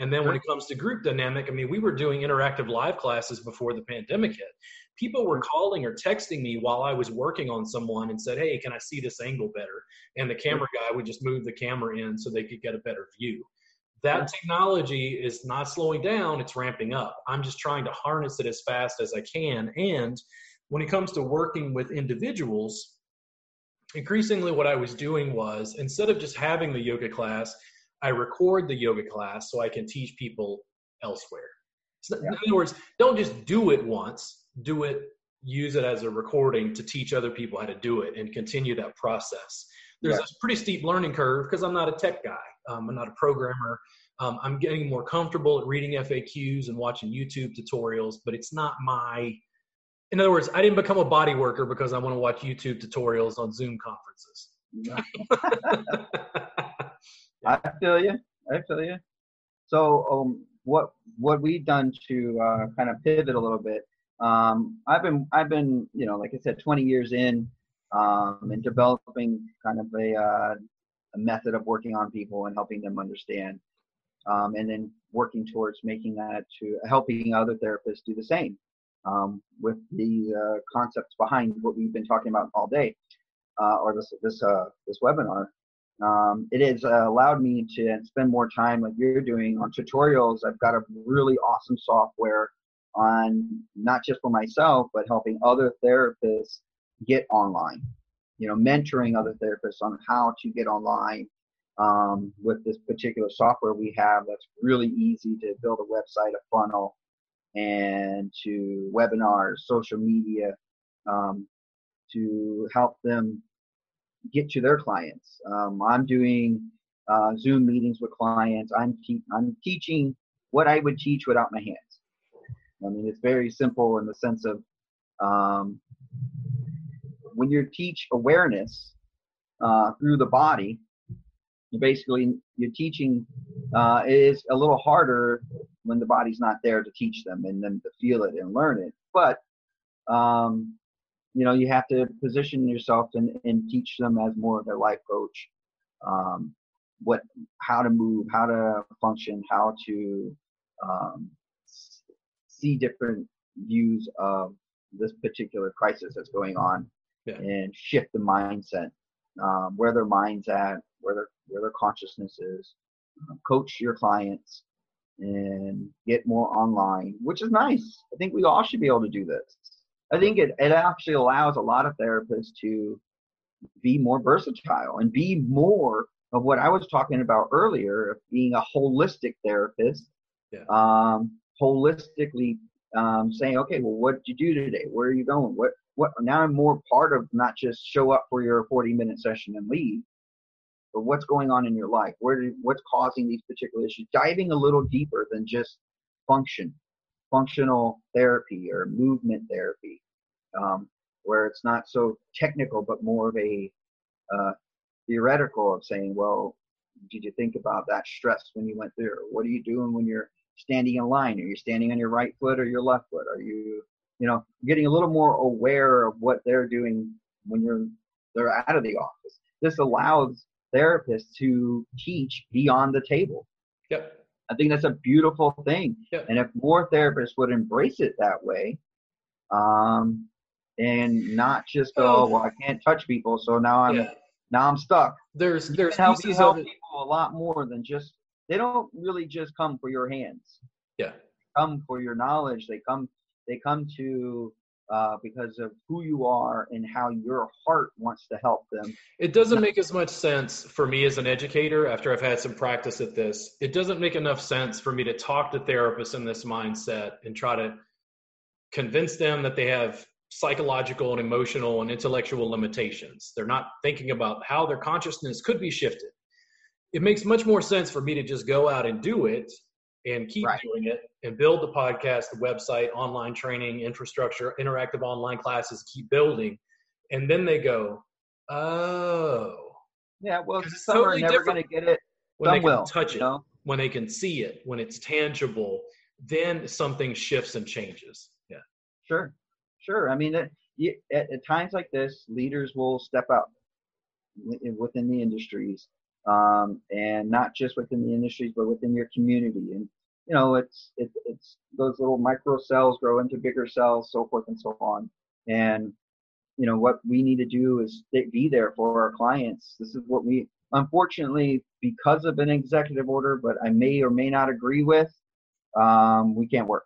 And then when it comes to group dynamic, I mean, we were doing interactive live classes before the pandemic hit. People were mm-hmm. calling or texting me while I was working on someone and said, hey, can I see this angle better? And the camera guy would just move the camera in so they could get a better view. That technology is not slowing down, it's ramping up. I'm just trying to harness it as fast as I can. And when it comes to working with individuals, increasingly what I was doing was instead of just having the yoga class, I record the yoga class so I can teach people elsewhere. So yeah. In other words, don't just do it once, do it, use it as a recording to teach other people how to do it and continue that process. There's yeah. a pretty steep learning curve because I'm not a tech guy, um, I'm not a programmer. Um, I'm getting more comfortable at reading FAQs and watching YouTube tutorials, but it's not my in other words, I didn't become a body worker because I want to watch YouTube tutorials on Zoom conferences. I feel you. I feel you. So, um, what what we've done to uh, kind of pivot a little bit. Um, I've been I've been you know like I said 20 years in um, and developing kind of a, uh, a method of working on people and helping them understand, um, and then working towards making that to helping other therapists do the same um, with the uh, concepts behind what we've been talking about all day, uh, or this this uh, this webinar. Um, it has uh, allowed me to spend more time like you're doing on tutorials. I've got a really awesome software on not just for myself, but helping other therapists get online. You know, mentoring other therapists on how to get online um, with this particular software we have that's really easy to build a website, a funnel, and to webinars, social media, um, to help them get to their clients. Um, I'm doing uh, Zoom meetings with clients. I'm te- I'm teaching what I would teach without my hands. I mean, it's very simple in the sense of um, when you teach awareness uh, through the body, basically you're teaching uh, is a little harder when the body's not there to teach them and them to feel it and learn it. But um, you know, you have to position yourself and, and teach them as more of a life coach. Um, what, how to move, how to function, how to um, see different views of this particular crisis that's going on, yeah. and shift the mindset, um, where their mind's at, where their where their consciousness is. Uh, coach your clients and get more online, which is nice. I think we all should be able to do this. I think it, it actually allows a lot of therapists to be more versatile and be more of what I was talking about earlier, of being a holistic therapist. Yeah. Um, holistically um, saying, okay, well, what did you do today? Where are you going? What, what, now I'm more part of not just show up for your 40 minute session and leave, but what's going on in your life? Where do, what's causing these particular issues? Diving a little deeper than just function, functional therapy or movement therapy, um, where it's not so technical, but more of a uh, theoretical of saying, well, did you think about that stress when you went there? What are you doing when you're standing in line? Are you standing on your right foot or your left foot? Are you, you know, getting a little more aware of what they're doing when you're they're out of the office. This allows therapists to teach beyond the table. Yep. I think that's a beautiful thing. Yep. And if more therapists would embrace it that way, um, and not just go, oh, well, I can't touch people, so now I'm yeah. now I'm stuck. There's there's help, pieces help of people a lot more than just they don't really just come for your hands. Yeah. They come for your knowledge. They come they come to uh, because of who you are and how your heart wants to help them. It doesn't make as much sense for me as an educator after I've had some practice at this. It doesn't make enough sense for me to talk to therapists in this mindset and try to convince them that they have psychological and emotional and intellectual limitations. They're not thinking about how their consciousness could be shifted. It makes much more sense for me to just go out and do it and keep right. doing it and build the podcast, the website, online training, infrastructure, interactive online classes, keep building. And then they go, oh. Yeah, well, some totally are never going to get it. When they can will, touch it, know? when they can see it, when it's tangible, then something shifts and changes. Yeah. Sure. Sure. I mean, at, at times like this, leaders will step up within the industries um, and not just within the industries, but within your community. And you know, it's it, it's those little micro cells grow into bigger cells, so forth and so on. And you know, what we need to do is be there for our clients. This is what we, unfortunately, because of an executive order, but I may or may not agree with, um, we can't work,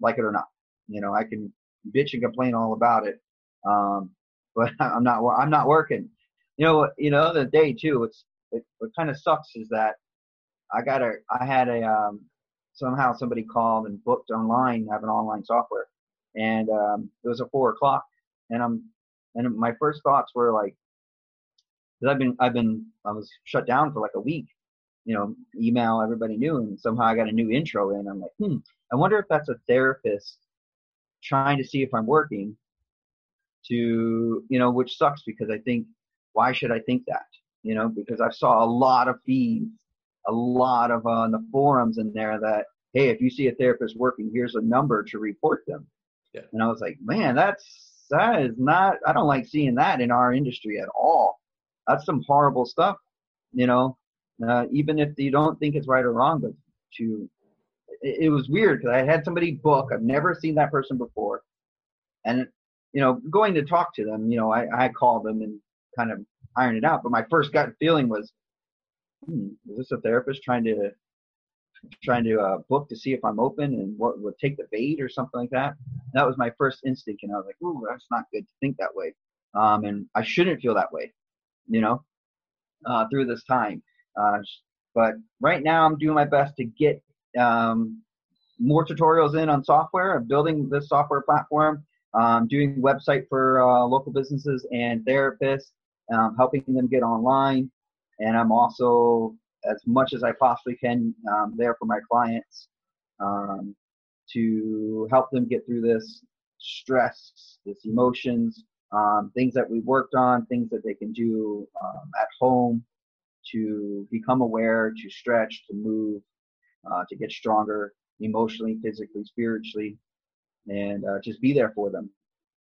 like it or not. You know, I can bitch and complain all about it, um, but I'm not I'm not working. You know, you know the day too. It's it, what kind of sucks is that I got a, I had a, um, somehow somebody called and booked online, have an online software, and um, it was at four o'clock, and I'm, and my first thoughts were like, because I've been, I've been, I was shut down for like a week, you know, email everybody knew, and somehow I got a new intro in. I'm like, hmm, I wonder if that's a therapist trying to see if I'm working. To you know, which sucks because I think, why should I think that? You know, because I saw a lot of feeds, a lot of uh, on the forums in there that, hey, if you see a therapist working, here's a number to report them. Yeah. And I was like, man, that's that is not. I don't like seeing that in our industry at all. That's some horrible stuff, you know. Uh, even if you don't think it's right or wrong, but to it, it was weird because I had somebody book. I've never seen that person before, and you know, going to talk to them, you know, I, I called them and kind of iron it out. But my first gut feeling was, hmm, is this a therapist trying to trying to uh, book to see if I'm open and what would take the bait or something like that? That was my first instinct, and I was like, ooh, that's not good to think that way. Um, and I shouldn't feel that way, you know, uh, through this time. Uh, but right now, I'm doing my best to get um, more tutorials in on software. I'm building this software platform. Um, doing website for uh, local businesses and therapists um, helping them get online, and I'm also as much as I possibly can um, there for my clients um, to help them get through this stress, this emotions, um, things that we worked on, things that they can do um, at home to become aware, to stretch, to move, uh, to get stronger emotionally, physically, spiritually, and uh, just be there for them.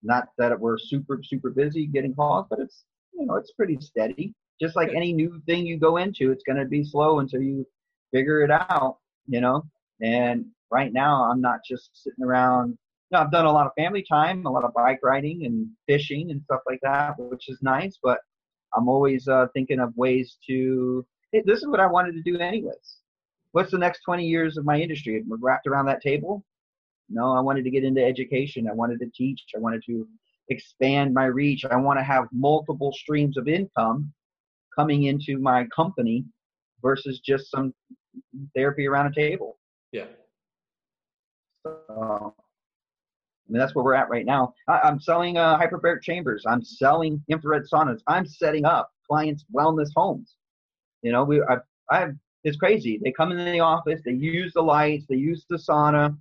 Not that we're super, super busy getting calls, but it's you know, it's pretty steady. Just like any new thing you go into, it's going to be slow until you figure it out, you know. And right now, I'm not just sitting around. You know, I've done a lot of family time, a lot of bike riding and fishing and stuff like that, which is nice. But I'm always uh, thinking of ways to. Hey, this is what I wanted to do anyways. What's the next 20 years of my industry? We're wrapped around that table. No, I wanted to get into education. I wanted to teach. I wanted to expand my reach. I want to have multiple streams of income coming into my company versus just some therapy around a table. Yeah. So, I mean, that's where we're at right now. I, am selling uh, hyperbaric chambers. I'm selling infrared saunas. I'm setting up clients' wellness homes. You know, we I, I it's crazy. They come in the office, they use the lights, they use the sauna.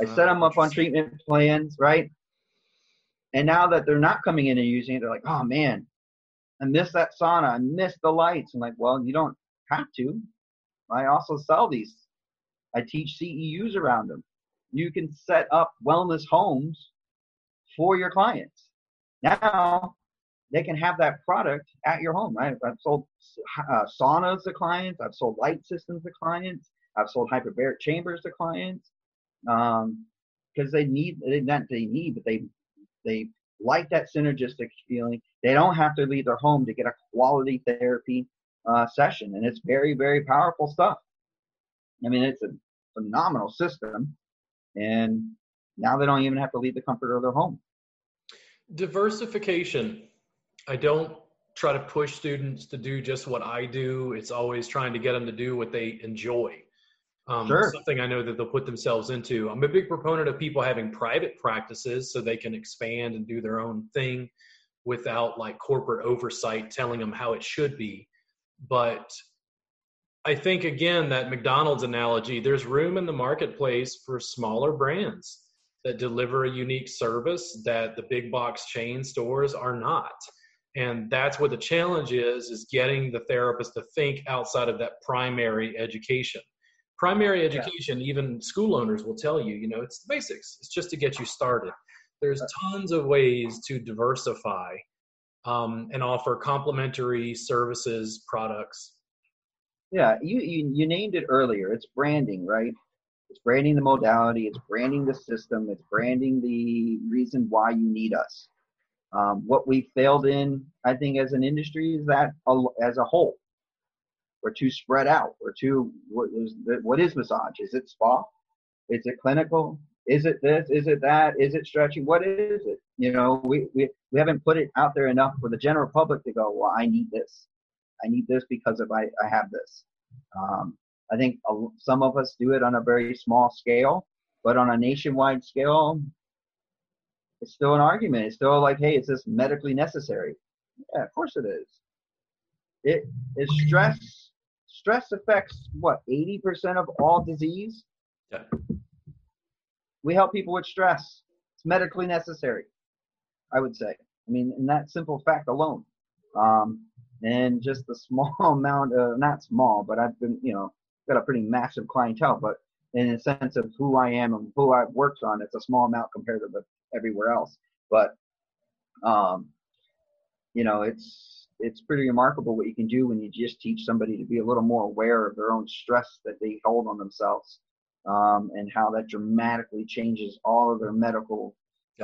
I set them up on treatment plans, right? And now that they're not coming in and using it, they're like, oh man, I miss that sauna. I miss the lights. I'm like, well, you don't have to. I also sell these. I teach CEUs around them. You can set up wellness homes for your clients. Now they can have that product at your home. Right? I've sold uh, saunas to clients. I've sold light systems to clients. I've sold hyperbaric chambers to clients because um, they need not they need, but they they like that synergistic feeling. They don't have to leave their home to get a quality therapy uh, session, and it's very very powerful stuff. I mean, it's a phenomenal system, and now they don't even have to leave the comfort of their home. Diversification. I don't try to push students to do just what I do. It's always trying to get them to do what they enjoy. Um, sure. Something I know that they'll put themselves into. I'm a big proponent of people having private practices so they can expand and do their own thing without like corporate oversight telling them how it should be. But I think again that McDonald's analogy, there's room in the marketplace for smaller brands that deliver a unique service that the big box chain stores are not. And that's what the challenge is is getting the therapist to think outside of that primary education primary education yeah. even school owners will tell you you know it's the basics. It's just to get you started. There's tons of ways to diversify um, and offer complementary services products. Yeah you, you you named it earlier. It's branding right? It's branding the modality. It's branding the system. It's branding the reason why you need us. Um, what we failed in i think as an industry is that as a whole we're too spread out. We're too what is what is massage? Is it spa? Is it clinical? Is it this? Is it that? Is it stretching? What is it? You know, we, we, we haven't put it out there enough for the general public to go, well, I need this. I need this because of I, I have this. Um, I think some of us do it on a very small scale, but on a nationwide scale, it's still an argument. It's still like, hey, is this medically necessary? Yeah, of course it is. It is stress stress affects what 80% of all disease? Yeah. we help people with stress. It's medically necessary i would say. I mean in that simple fact alone. Um, and just the small amount of not small but i've been you know got a pretty massive clientele but in a sense of who i am and who i've worked on it's a small amount compared to everywhere else. But um, you know it's it's pretty remarkable what you can do when you just teach somebody to be a little more aware of their own stress that they hold on themselves um, and how that dramatically changes all of their medical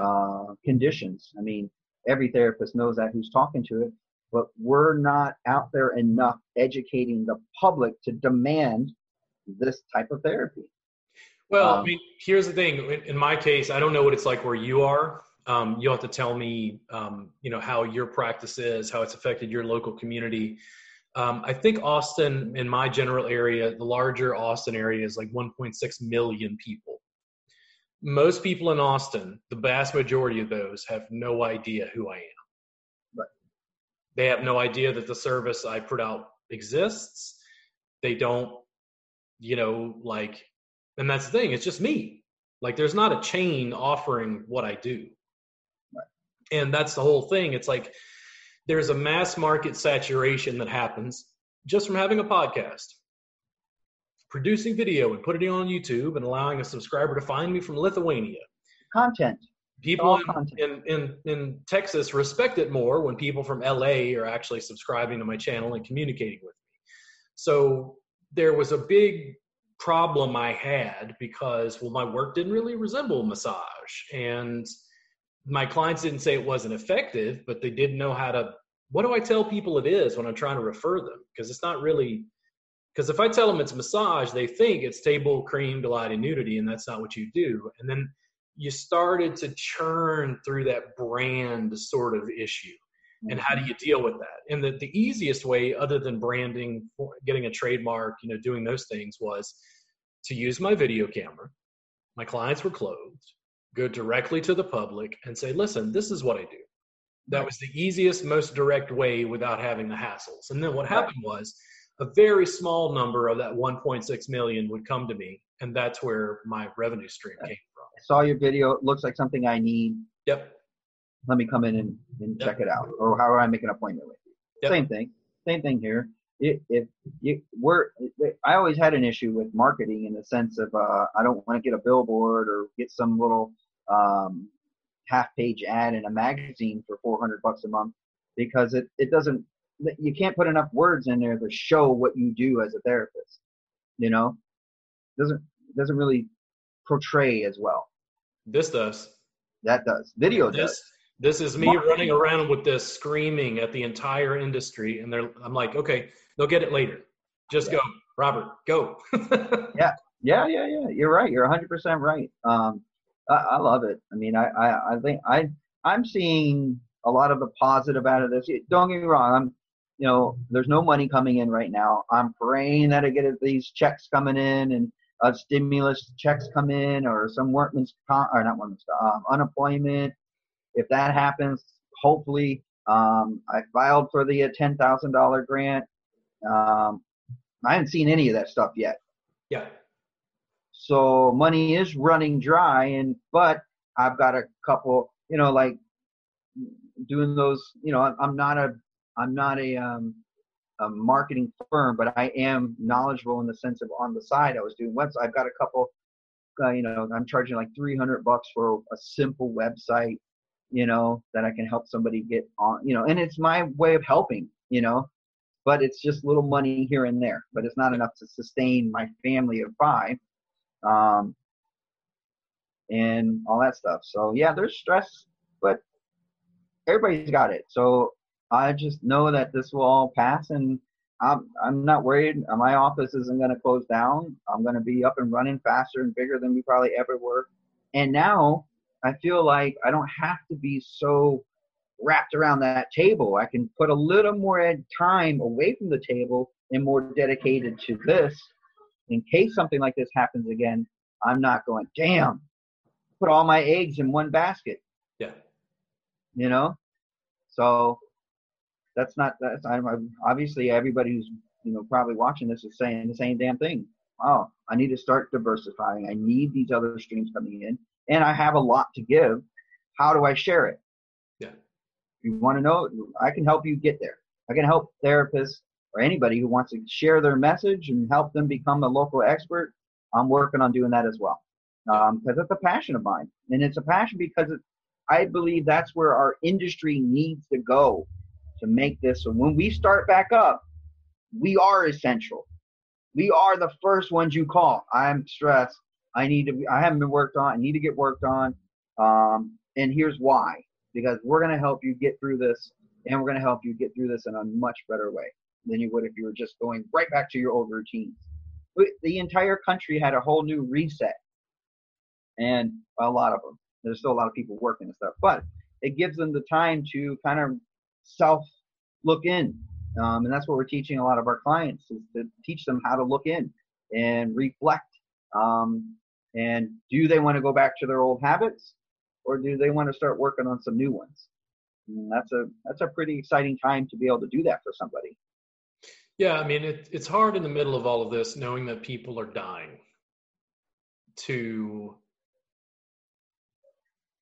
uh, conditions. I mean, every therapist knows that who's talking to it, but we're not out there enough educating the public to demand this type of therapy. Well, um, I mean, here's the thing. In my case, I don't know what it's like where you are um, you'll have to tell me, um, you know, how your practice is, how it's affected your local community. Um, I think Austin, in my general area, the larger Austin area is like 1.6 million people. Most people in Austin, the vast majority of those, have no idea who I am. Right. They have no idea that the service I put out exists. They don't, you know, like, and that's the thing. It's just me. Like, there's not a chain offering what I do and that's the whole thing. It's like there's a mass market saturation that happens just from having a podcast producing video and putting it on youtube and allowing a subscriber to find me from lithuania. Content. People in, in, in texas respect it more when people from la are actually subscribing to my channel and communicating with me. So there was a big problem i had because well my work didn't really resemble massage and my clients didn't say it wasn't effective, but they didn't know how to. What do I tell people it is when I'm trying to refer them? Because it's not really. Because if I tell them it's massage, they think it's table, cream, delight, and nudity, and that's not what you do. And then you started to churn through that brand sort of issue. And how do mm-hmm. you deal with that? And the, the easiest way, other than branding, getting a trademark, you know, doing those things, was to use my video camera. My clients were clothed go directly to the public and say, listen, this is what I do. That was the easiest, most direct way without having the hassles. And then what happened was a very small number of that 1.6 million would come to me. And that's where my revenue stream came from. I saw your video. It looks like something I need. Yep. Let me come in and, and yep. check it out. Or how do I make an appointment with you? Yep. Same thing. Same thing here. if, if you, we're, I always had an issue with marketing in the sense of uh, I don't want to get a billboard or get some little um, half page ad in a magazine for 400 bucks a month because it, it doesn't you can't put enough words in there to show what you do as a therapist you know? Doesn't doesn't really portray as well. This does. That does. Video this does. this is me Marketing. running around with this screaming at the entire industry and they're i'm like okay they'll get it later. Just yeah. go. Robert go. Yeah. Yeah yeah yeah. You're right. You're 100% right. Um I, I love it. I mean, I, I, I think I, I'm seeing a lot of the positive out of this. Don't get me wrong. I'm, you know, there's no money coming in right now. I'm praying that I get these checks coming in and uh, stimulus checks come in or some workman's comp, or not workman's um, unemployment. If that happens, hopefully, um, I filed for the $10,000 grant. Um, I haven't seen any of that stuff yet. Yeah. So money is running dry, and but I've got a couple, you know, like doing those. You know, I'm not a I'm not a um, a marketing firm, but I am knowledgeable in the sense of on the side I was doing websites. I've got a couple. Uh, you know, I'm charging like 300 bucks for a simple website. You know that I can help somebody get on. You know, and it's my way of helping. You know, but it's just little money here and there. But it's not enough to sustain my family of five um, and all that stuff. So yeah, there's stress, but everybody's got it. So I just know that this will all pass, and I'm I'm not worried. My office isn't going to close down. I'm going to be up and running faster and bigger than we probably ever were. And now I feel like I don't have to be so wrapped around that table. I can put a little more time away from the table and more dedicated to this in case something like this happens again, I'm not going, damn, put all my eggs in one basket. Yeah. You know? So that's not, that's, I'm, obviously everybody who's, you know, probably watching this is saying the same damn thing. Oh, I need to start diversifying. I need these other streams coming in and I have a lot to give. How do I share it? Yeah. If you want to know, I can help you get there. I can help therapists or anybody who wants to share their message and help them become a local expert, I'm working on doing that as well. Because um, it's a passion of mine. And it's a passion because it, I believe that's where our industry needs to go to make this. So when we start back up, we are essential. We are the first ones you call. I'm stressed. I need to. I haven't been worked on. I need to get worked on. Um, and here's why: because we're going to help you get through this, and we're going to help you get through this in a much better way than you would if you were just going right back to your old routines. The entire country had a whole new reset, and a lot of them. There's still a lot of people working and stuff, but it gives them the time to kind of self look in, um, and that's what we're teaching a lot of our clients is to teach them how to look in and reflect. Um, and do they want to go back to their old habits, or do they want to start working on some new ones? And that's a that's a pretty exciting time to be able to do that for somebody. Yeah, I mean, it, it's hard in the middle of all of this, knowing that people are dying, to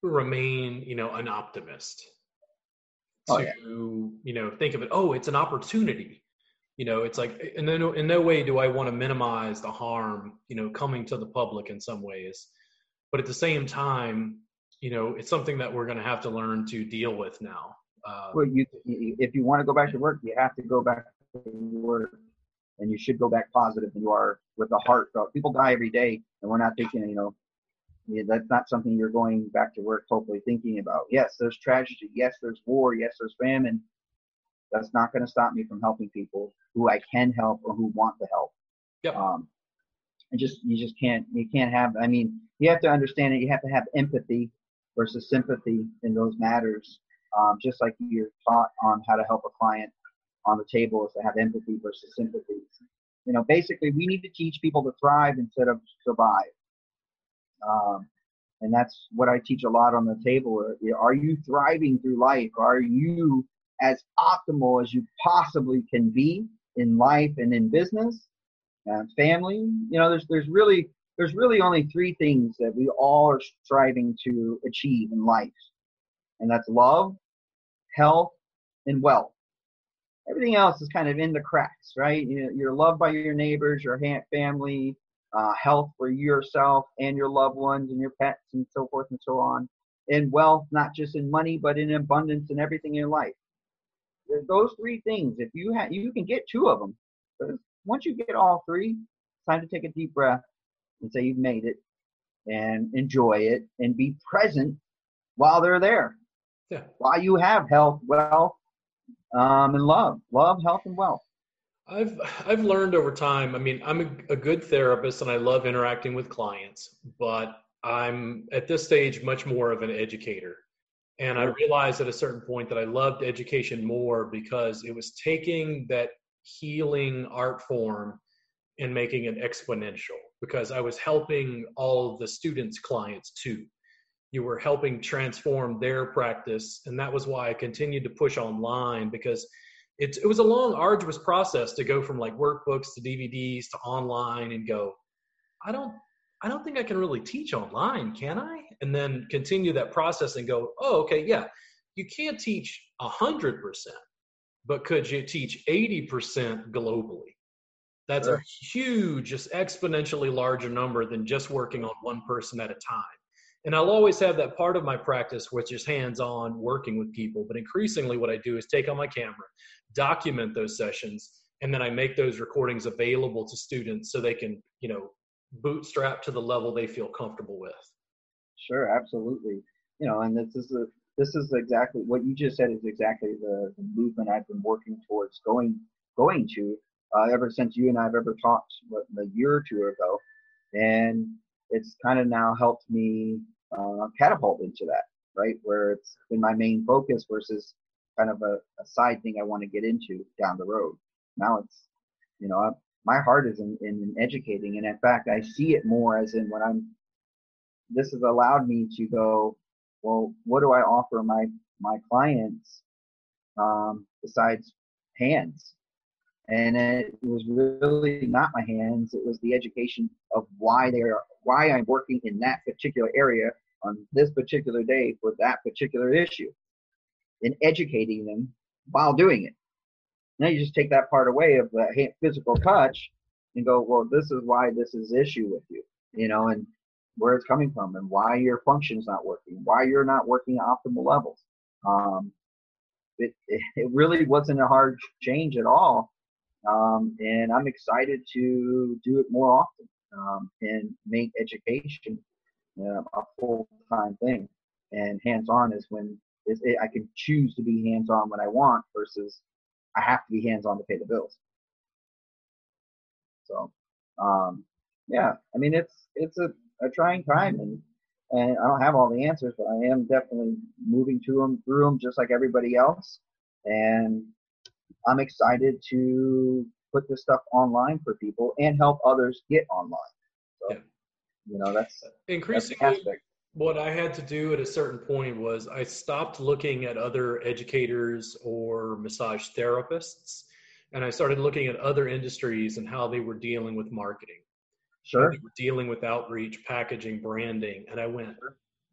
remain, you know, an optimist. Oh, to, yeah. you know, think of it, oh, it's an opportunity. You know, it's like, in no, in no way do I want to minimize the harm, you know, coming to the public in some ways. But at the same time, you know, it's something that we're going to have to learn to deal with now. Uh, well, you, if you want to go back to work, you have to go back work and you should go back positive than you are with the heart. People die every day, and we're not thinking, you know, that's not something you're going back to work hopefully thinking about. Yes, there's tragedy. Yes, there's war. Yes, there's famine. That's not going to stop me from helping people who I can help or who want to help. Yep. Um, and just you just can't you can't have. I mean, you have to understand it. You have to have empathy versus sympathy in those matters. Um, just like you're taught on how to help a client on the table is to have empathy versus sympathy. You know, basically, we need to teach people to thrive instead of survive. Um, and that's what I teach a lot on the table. Are you thriving through life? Are you as optimal as you possibly can be in life and in business and family? You know, there's there's really there's really only three things that we all are striving to achieve in life, and that's love, health, and wealth. Everything else is kind of in the cracks, right? You know, you're loved by your neighbors, your family, uh, health for yourself and your loved ones and your pets and so forth and so on, and wealth, not just in money, but in abundance and everything in your life. Those three things, if you have, you can get two of them. But once you get all three, it's time to take a deep breath and say you've made it and enjoy it and be present while they're there. Yeah. While you have health, wealth, um, and love, love, health, and wealth. I've I've learned over time. I mean, I'm a, a, good therapist and I love interacting with clients, but I'm at this stage much more of an educator. And I realized at a certain point that I loved education more because it was taking that healing art form and making it exponential because I was helping all the students' clients too. You were helping transform their practice. And that was why I continued to push online because it, it was a long, arduous process to go from like workbooks to DVDs to online and go, I don't, I don't think I can really teach online, can I? And then continue that process and go, oh, okay, yeah, you can't teach a hundred percent, but could you teach 80% globally? That's sure. a huge, just exponentially larger number than just working on one person at a time. And I'll always have that part of my practice, which is hands on working with people. But increasingly, what I do is take on my camera, document those sessions, and then I make those recordings available to students so they can, you know, bootstrap to the level they feel comfortable with. Sure, absolutely. You know, and this is a, this is exactly what you just said is exactly the, the movement I've been working towards going going to uh, ever since you and I've ever talked what, a year or two ago, and it's kind of now helped me uh, catapult into that right where it's been my main focus versus kind of a, a side thing I want to get into down the road. Now it's, you know, I, my heart is in, in educating, and in fact, I see it more as in when I'm. This has allowed me to go, well, what do I offer my my clients um, besides hands? And it was really not my hands; it was the education of why they are, why I'm working in that particular area on this particular day for that particular issue and educating them while doing it. Now you just take that part away of the physical touch and go, well, this is why this is issue with you, you know, and where it's coming from and why your function's not working, why you're not working at optimal levels. Um, it, it really wasn't a hard change at all. Um, and I'm excited to do it more often um, and make education a full time thing. And hands on is when is it, I can choose to be hands on when I want versus I have to be hands on to pay the bills. So, um, yeah, I mean it's it's a, a trying time, and and I don't have all the answers, but I am definitely moving to them through them just like everybody else, and I'm excited to put this stuff online for people and help others get online. You know, that's increasingly that's what I had to do at a certain point was I stopped looking at other educators or massage therapists and I started looking at other industries and how they were dealing with marketing. Sure. They were dealing with outreach, packaging, branding. And I went,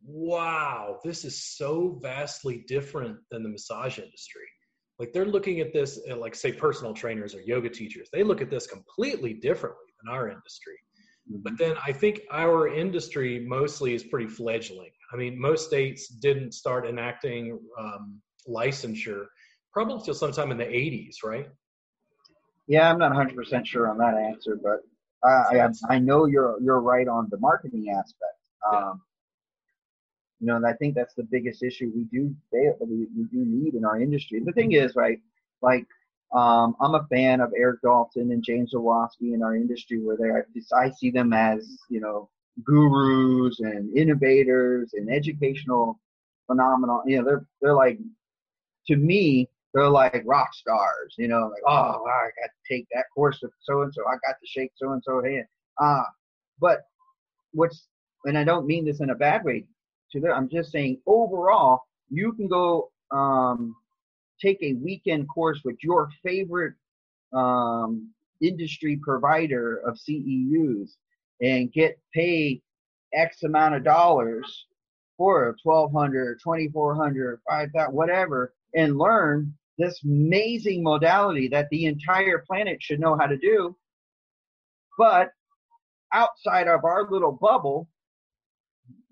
wow, this is so vastly different than the massage industry. Like they're looking at this, like say personal trainers or yoga teachers, they look at this completely differently than our industry. But then I think our industry mostly is pretty fledgling. I mean, most states didn't start enacting um, licensure probably until sometime in the 80s, right? Yeah, I'm not 100% sure on that answer, but I, I, I know you're you're right on the marketing aspect. Um. You know, and I think that's the biggest issue we do fail, we, we do need in our industry. The thing is, right, like um, I'm a fan of Erik Dalton and James Waslaski in our industry, where they I see them as you know gurus and innovators and educational phenomenal. You know, they're they're like to me they're like rock stars. You know, like oh I got to take that course with so and so. I got to shake so and so hand. Ah, but what's and I don't mean this in a bad way to them. I'm just saying overall you can go um, take a weekend course with your favorite um, industry provider of CEUs and get paid X amount of dollars for 1200 2400 5000 whatever and learn this amazing modality that the entire planet should know how to do. But outside of our little bubble,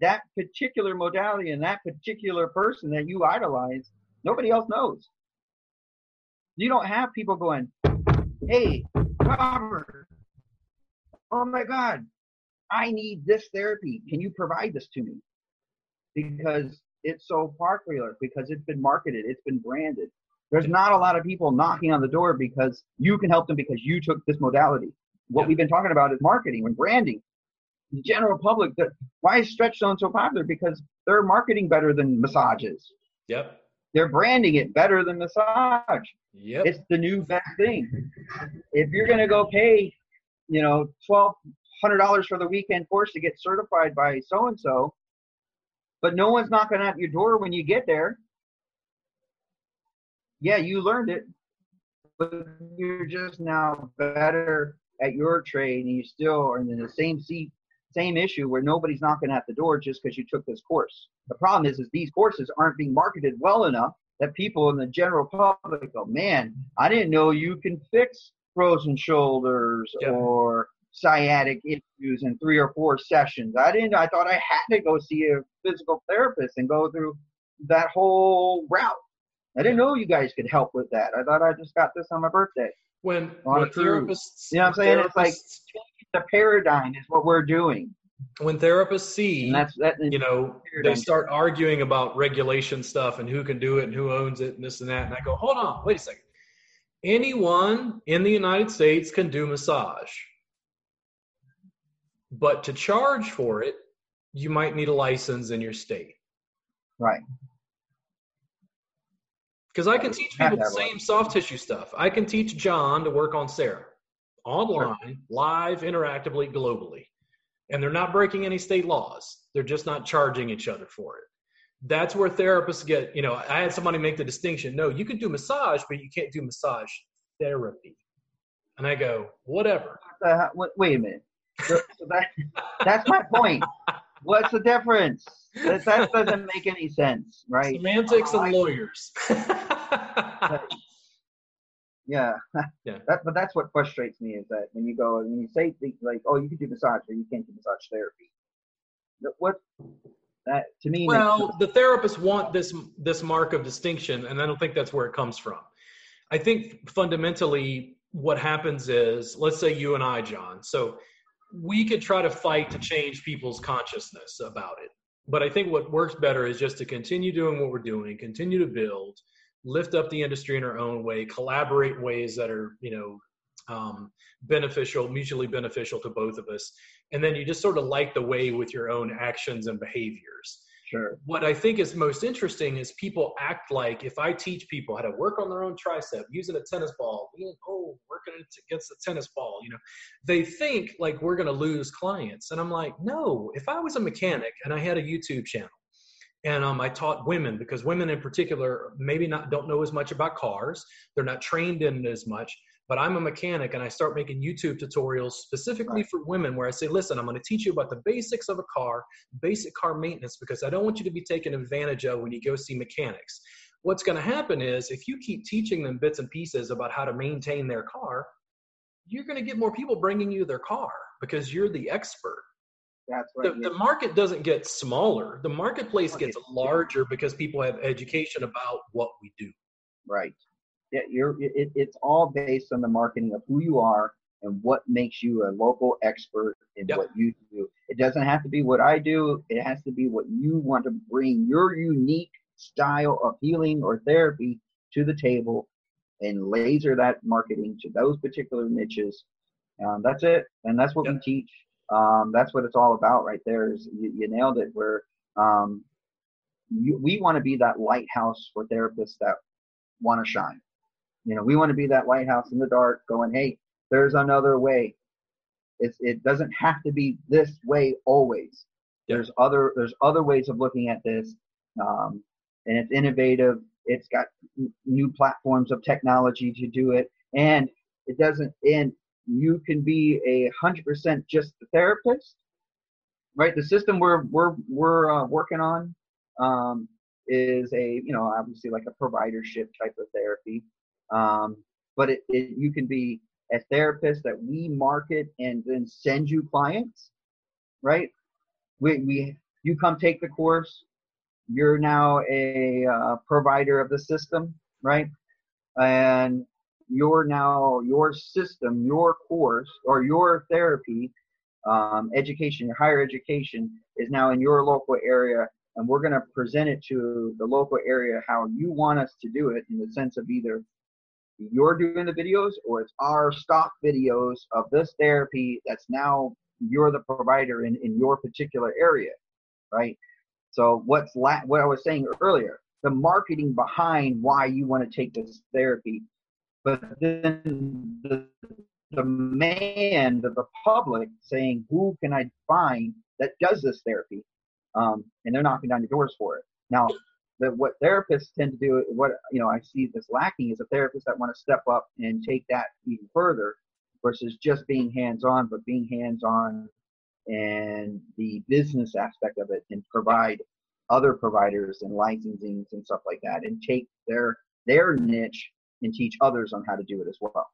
that particular modality and that particular person that you idolize, nobody else knows. You don't have people going, hey, Robert, oh my God, I need this therapy. Can you provide this to me? Because it's so popular, because it's been marketed, it's been branded. There's not a lot of people knocking on the door because you can help them because you took this modality. What we've been talking about is marketing and branding. The general public, that why is Stretch Zone so popular? Because they're marketing better than massages. Yep. They're branding it better than massage. Yep. It's the new best thing. If you're gonna go pay, you know, twelve hundred dollars for the weekend course to get certified by so and so, but no one's knocking at your door when you get there. Yeah, you learned it, but you're just now better at your trade, and you still are in the same seat, same issue where nobody's knocking at the door just because you took this course. The problem is, is these courses aren't being marketed well enough that people in the general public go, man, I didn't know you can fix frozen shoulders Yep. or sciatic issues in three or four sessions. I didn't. I thought I had to go see a physical therapist and go through that whole route. I didn't know you guys could help with that. I thought I just got this on my birthday. when on when a cruise. therapists, You know what I'm saying? It's like the paradigm is what we're doing, when therapists see that's that. you know, they start arguing about regulation stuff and who can do it and who owns it and this and that. And I go, hold on, wait a second. Anyone in the United States can do massage. But to charge for it, you might need a license in your state. right. Because I can teach people the same soft tissue stuff. I can teach John to work on Sarah online, live, interactively, globally. And they're not breaking any state laws. They're just not charging each other for it. That's where therapists get, you know, I had somebody make the distinction no, you can do massage, but you can't do massage therapy. And I go, whatever. Uh, wait, wait a minute. So, so that, that's my point. What's the difference? That, that doesn't make any sense, right? Semantics I- and lawyers. Yeah. Yeah. That, but that's what frustrates me is that when you go when you say things like, "Oh, you can do massage, but you can't do massage therapy." What that to me? Well, the therapists want this this mark of distinction, and I don't think that's where it comes from. I think fundamentally what happens is, let's say you and I, John. So we could try to fight to change people's consciousness about it. But I think what works better is just to continue doing what we're doing, continue to build, lift up the industry in our own way, collaborate in ways that are, you know, um, beneficial, mutually beneficial to both of us. And then you just sort of light the way with your own actions and behaviors sure. what I think is most interesting is people act like if I teach people how to work on their own tricep using a tennis ball, know, oh, working against a tennis ball, you know, they think like we're going to lose clients. And I'm like, no, if I was a mechanic and I had a YouTube channel and um, I taught women because women in particular maybe not don't know as much about cars, they're not trained in it as much. But I'm a mechanic and I start making YouTube tutorials specifically Right. for women where I say, listen, I'm going to teach you about the basics of a car, basic car maintenance, because I don't want you to be taken advantage of when you go see mechanics. What's going to happen is if you keep teaching them bits and pieces about how to maintain their car, you're going to get more people bringing you their car because you're the expert. That's The, what. the market doesn't get smaller. The marketplace gets larger because people have education about what we do. Right. Yeah, you're. It, it's all based on the marketing of who you are and what makes you a local expert in Yep. what you do. It doesn't have to be what I do. It has to be what you want to bring your unique style of healing or therapy to the table, and laser that marketing to those particular niches. Um, that's it, and that's what we teach. Um, that's what it's all about, right there. Is you, you nailed it. Where um, you, we want to be that lighthouse for therapists that want to shine. You know, we want to be that lighthouse in the dark, going, "Hey, there's another way." It's it doesn't have to be this way always. Yeah. There's other there's other ways of looking at this, um, and it's innovative. It's got new platforms of technology to do it, and it doesn't. And you can be a hundred percent just the therapist, right? The system we're we're we're uh, working on um, is a you know obviously like a providership type of therapy, um, but it, it you can be a therapist that we market and then send you clients, right? We we you come take the course, you're now a uh, provider of the system, right? And you're now your system, your course, or your therapy, um, education, your higher education is now in your local area, and we're going to present it to the local area how you want us to do it in the sense of either you're doing the videos or it's our stock videos of this therapy that's now you're the provider in, in your particular area, right? So what's la- what I was saying earlier, the marketing behind why you want to take this therapy, but then the demand of the public saying, who can I find that does this therapy? Um, and they're knocking down your doors for it. Now, the, what therapists tend to do, what you know, I see this lacking is a therapist that want to step up and take that even further, versus just being hands-on, but being hands-on and the business aspect of it and provide other providers and licensings and stuff like that and take their their niche and teach others on how to do it as well.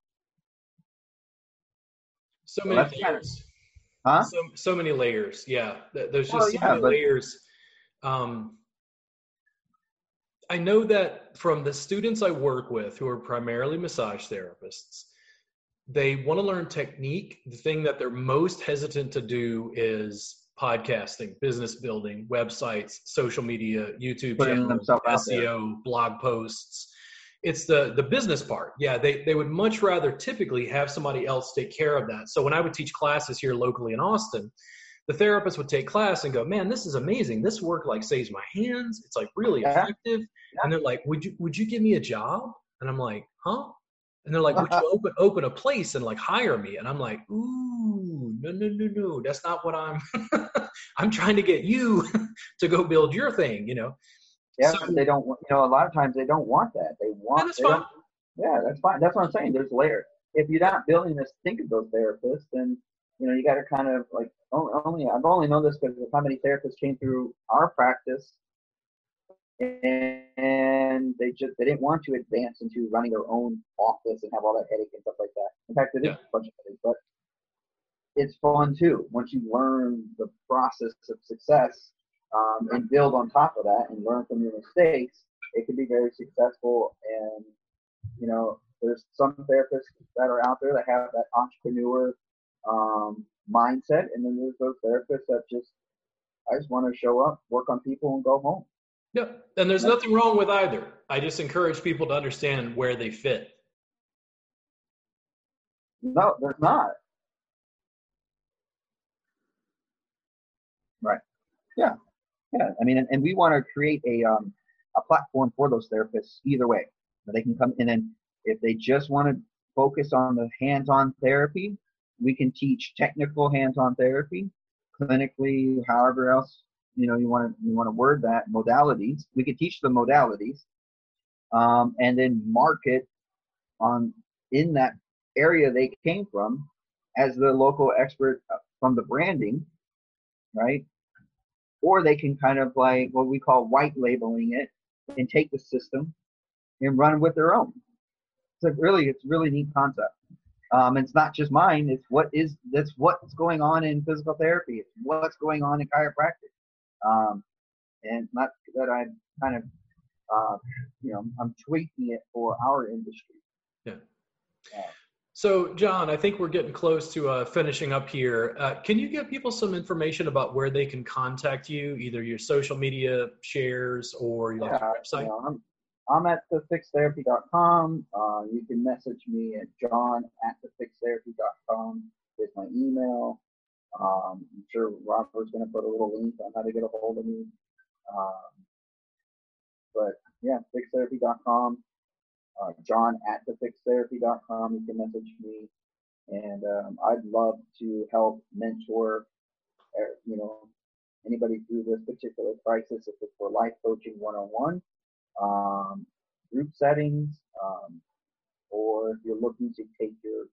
So many layers. Kind of, huh? So, so many layers. Yeah. There's just well, so many but, layers. Um, I know that from the students I work with who are primarily massage therapists, they want to learn technique. The thing that they're most hesitant to do is podcasting, business building, websites, social media, YouTube channels, SEO, blog posts. It's the the business part. Yeah, they they would much rather typically have somebody else take care of that. So when I would teach classes here locally in Austin, the therapist would take class and go, "Man, this is amazing. This work like saves my hands. It's like really effective." Yeah. And they're like, "Would you would you give me a job?" And I'm like, "Huh?" And they're like, "Would you open open a place and like hire me?" And I'm like, "Ooh, no, no, no, no. That's not what I'm. I'm trying to get you to go build your thing." You know. Yeah, so, they don't. You know, a lot of times they don't want that. They want. That's fine. Yeah, that's fine. That's what I'm saying. There's layers. If you're not building this, think of those therapists, then you know you got to kind of like only. I've only known this because of how many therapists came through our practice and they just they didn't want to advance into running their own office and have all that headache and stuff like that. In fact, it yeah. is a bunch of headache, but it's fun too once you learn the process of success um, and build on top of that and learn from your mistakes. It can be very successful, and you know, there's some therapists that are out there that have that entrepreneur um, mindset, and then there's those therapists that just I just want to show up, work on people, and go home. Yeah, and there's nothing wrong with either. I just encourage people to understand where they fit. No, there's not. Right. Yeah. Yeah. I mean, and, and we want to create a um, a platform for those therapists either way. They can come in and if they just want to focus on the hands-on therapy, we can teach technical hands-on therapy, clinically, however else you know you want to you want to word that modalities. We could teach the modalities, um, and then market on in that area they came from as the local expert uh, from the branding, right? Or they can kind of like what we call white labeling it and take the system and run with their own. It's a really it's a really neat concept. Um, it's not just mine. It's what is that's what's going on in physical therapy. It's what's going on in chiropractic. Um, and not that I'm kind of, uh, you know, I'm tweaking it for our industry. Yeah. Uh, so, John, I think we're getting close to uh, finishing up here. Uh, can you give people some information about where they can contact you, either your social media shares or your yeah, website? I'm, I'm at thefixtherapy.com. Uh, you can message me at john at thefixtherapy.com. Is my email. Um, I'm sure Robert's going to put a little link on how to get a hold of me. Um, but yeah, fixtherapy.com. Uh, John at thefixtherapy.com. You can message me, and um, I'd love to help mentor, er, you know, anybody through this particular crisis. If it's for life coaching one-on-one, um, group settings, um, or if you're looking to take your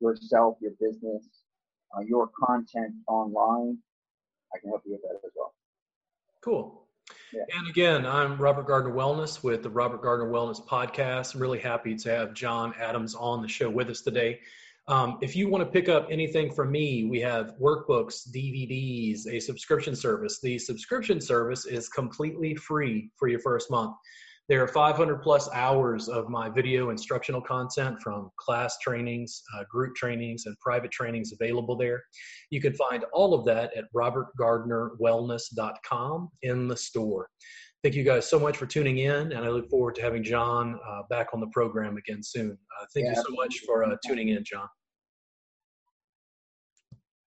yourself, your business, uh, your content online, I can help you with that as well. Cool. Yeah. And again, I'm Robert Gardner Wellness with the Robert Gardner Wellness Podcast. I'm really happy to have John Adams on the show with us today. Um, if you want to pick up anything from me, we have workbooks, DVDs, a subscription service. The subscription service is completely free for your first month. There are 500 plus hours of my video instructional content from class trainings, uh, group trainings, and private trainings available there. You can find all of that at robertgardnerwellness.com in the store. Thank you guys so much for tuning in, and I look forward to having John uh, back on the program again soon. Uh, thank yeah. you so much for uh, tuning in, John.